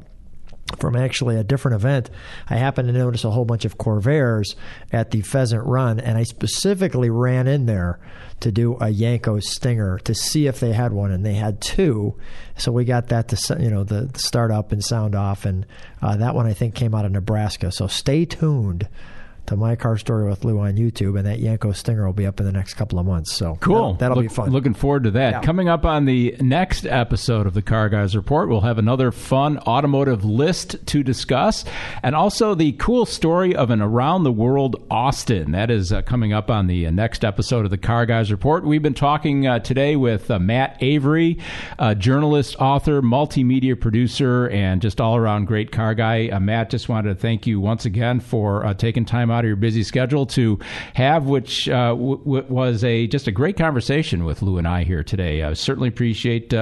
from actually a different event, I happened to notice a whole bunch of Corvairs at the Pheasant Run, and I specifically ran in there to do a Yenko Stinger to see if they had one, and they had two. So we got that to you know the, start up and sound off, and uh, that one I think came out of Nebraska. So stay tuned to my car story with Lou on YouTube, and that Yenko Stinger will be up in the next couple of months. So Cool. that'll, that'll Look- be fun. Looking forward to that. Yeah. Coming up on the next episode of the Car Guys Report, we'll have another fun automotive list to discuss, and also the cool story of an around the world Austin. That is uh, coming up on the uh, next episode of the Car Guys Report. We've been talking uh, today with uh, Matt Avery, journalist, author, multimedia producer, and just all around great car guy. Uh, Matt, just wanted to thank you once again for uh, taking time out of your busy schedule to have, which uh, w- w- was a just a great conversation with Lou and I here today. I certainly appreciate.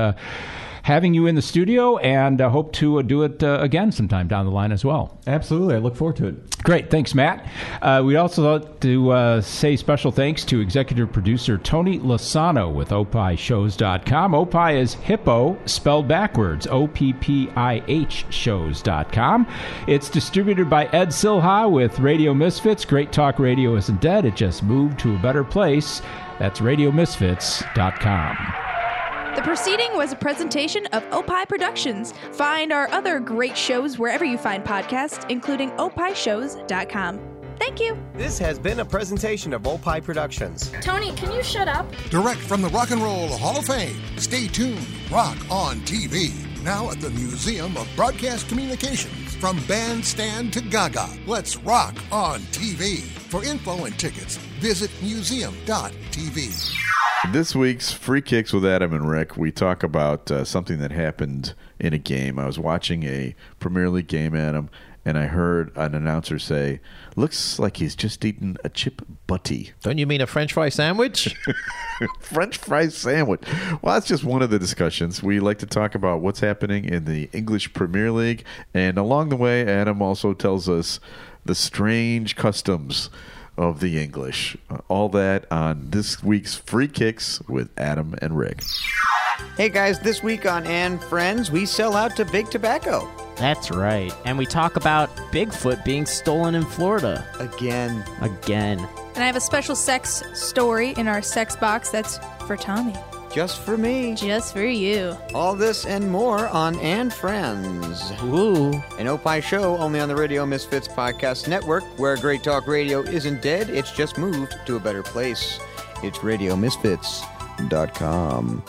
Having you in the studio, and uh, hope to uh, do it uh, again sometime down the line as well. Absolutely, I look forward to it. Great, thanks, Matt. Uh, we'd also like to uh, say special thanks to executive producer Tony Lasano with opishows.com. Opie is hippo spelled backwards, O P P I H shows.com. It's distributed by Ed Silha with Radio Misfits. Great Talk Radio isn't dead, it just moved to a better place. That's radiomisfits.com. The proceeding was a presentation of Opie Productions. Find our other great shows wherever you find podcasts, including opishows.com. Thank you. This has been a presentation of Opie Productions. Tony, can you shut up? Direct from the Rock and Roll Hall of Fame. Stay tuned. Rock on TV. Now at the Museum of Broadcast Communications. From bandstand to gaga. Let's rock on TV. For info and tickets, visit museum.tv. This week's Free Kicks with Adam and Rick, we talk about uh, something that happened in a game. I was watching a Premier League game, Adam, and I heard an announcer say, "Looks like he's just eaten a chip butty." Don't you mean a French fry sandwich? [laughs] French fry sandwich. Well, that's just one of the discussions. We like to talk about what's happening in the English Premier League, and along the way, Adam also tells us the strange customs of the English. Uh, all that on this week's Free Kicks with Adam and Rick. Hey guys, this week on And Friends, we sell out to Big Tobacco. That's right. And we talk about Bigfoot being stolen in Florida. Again. Again. And I have a special sex story in our sex box that's for Tommy. Just for me. Just for you. All this and more on And Friends. Woo. An Opie show only on the Radio Misfits Podcast Network, where Great Talk Radio isn't dead, it's just moved to a better place. It's RadioMisfits.com.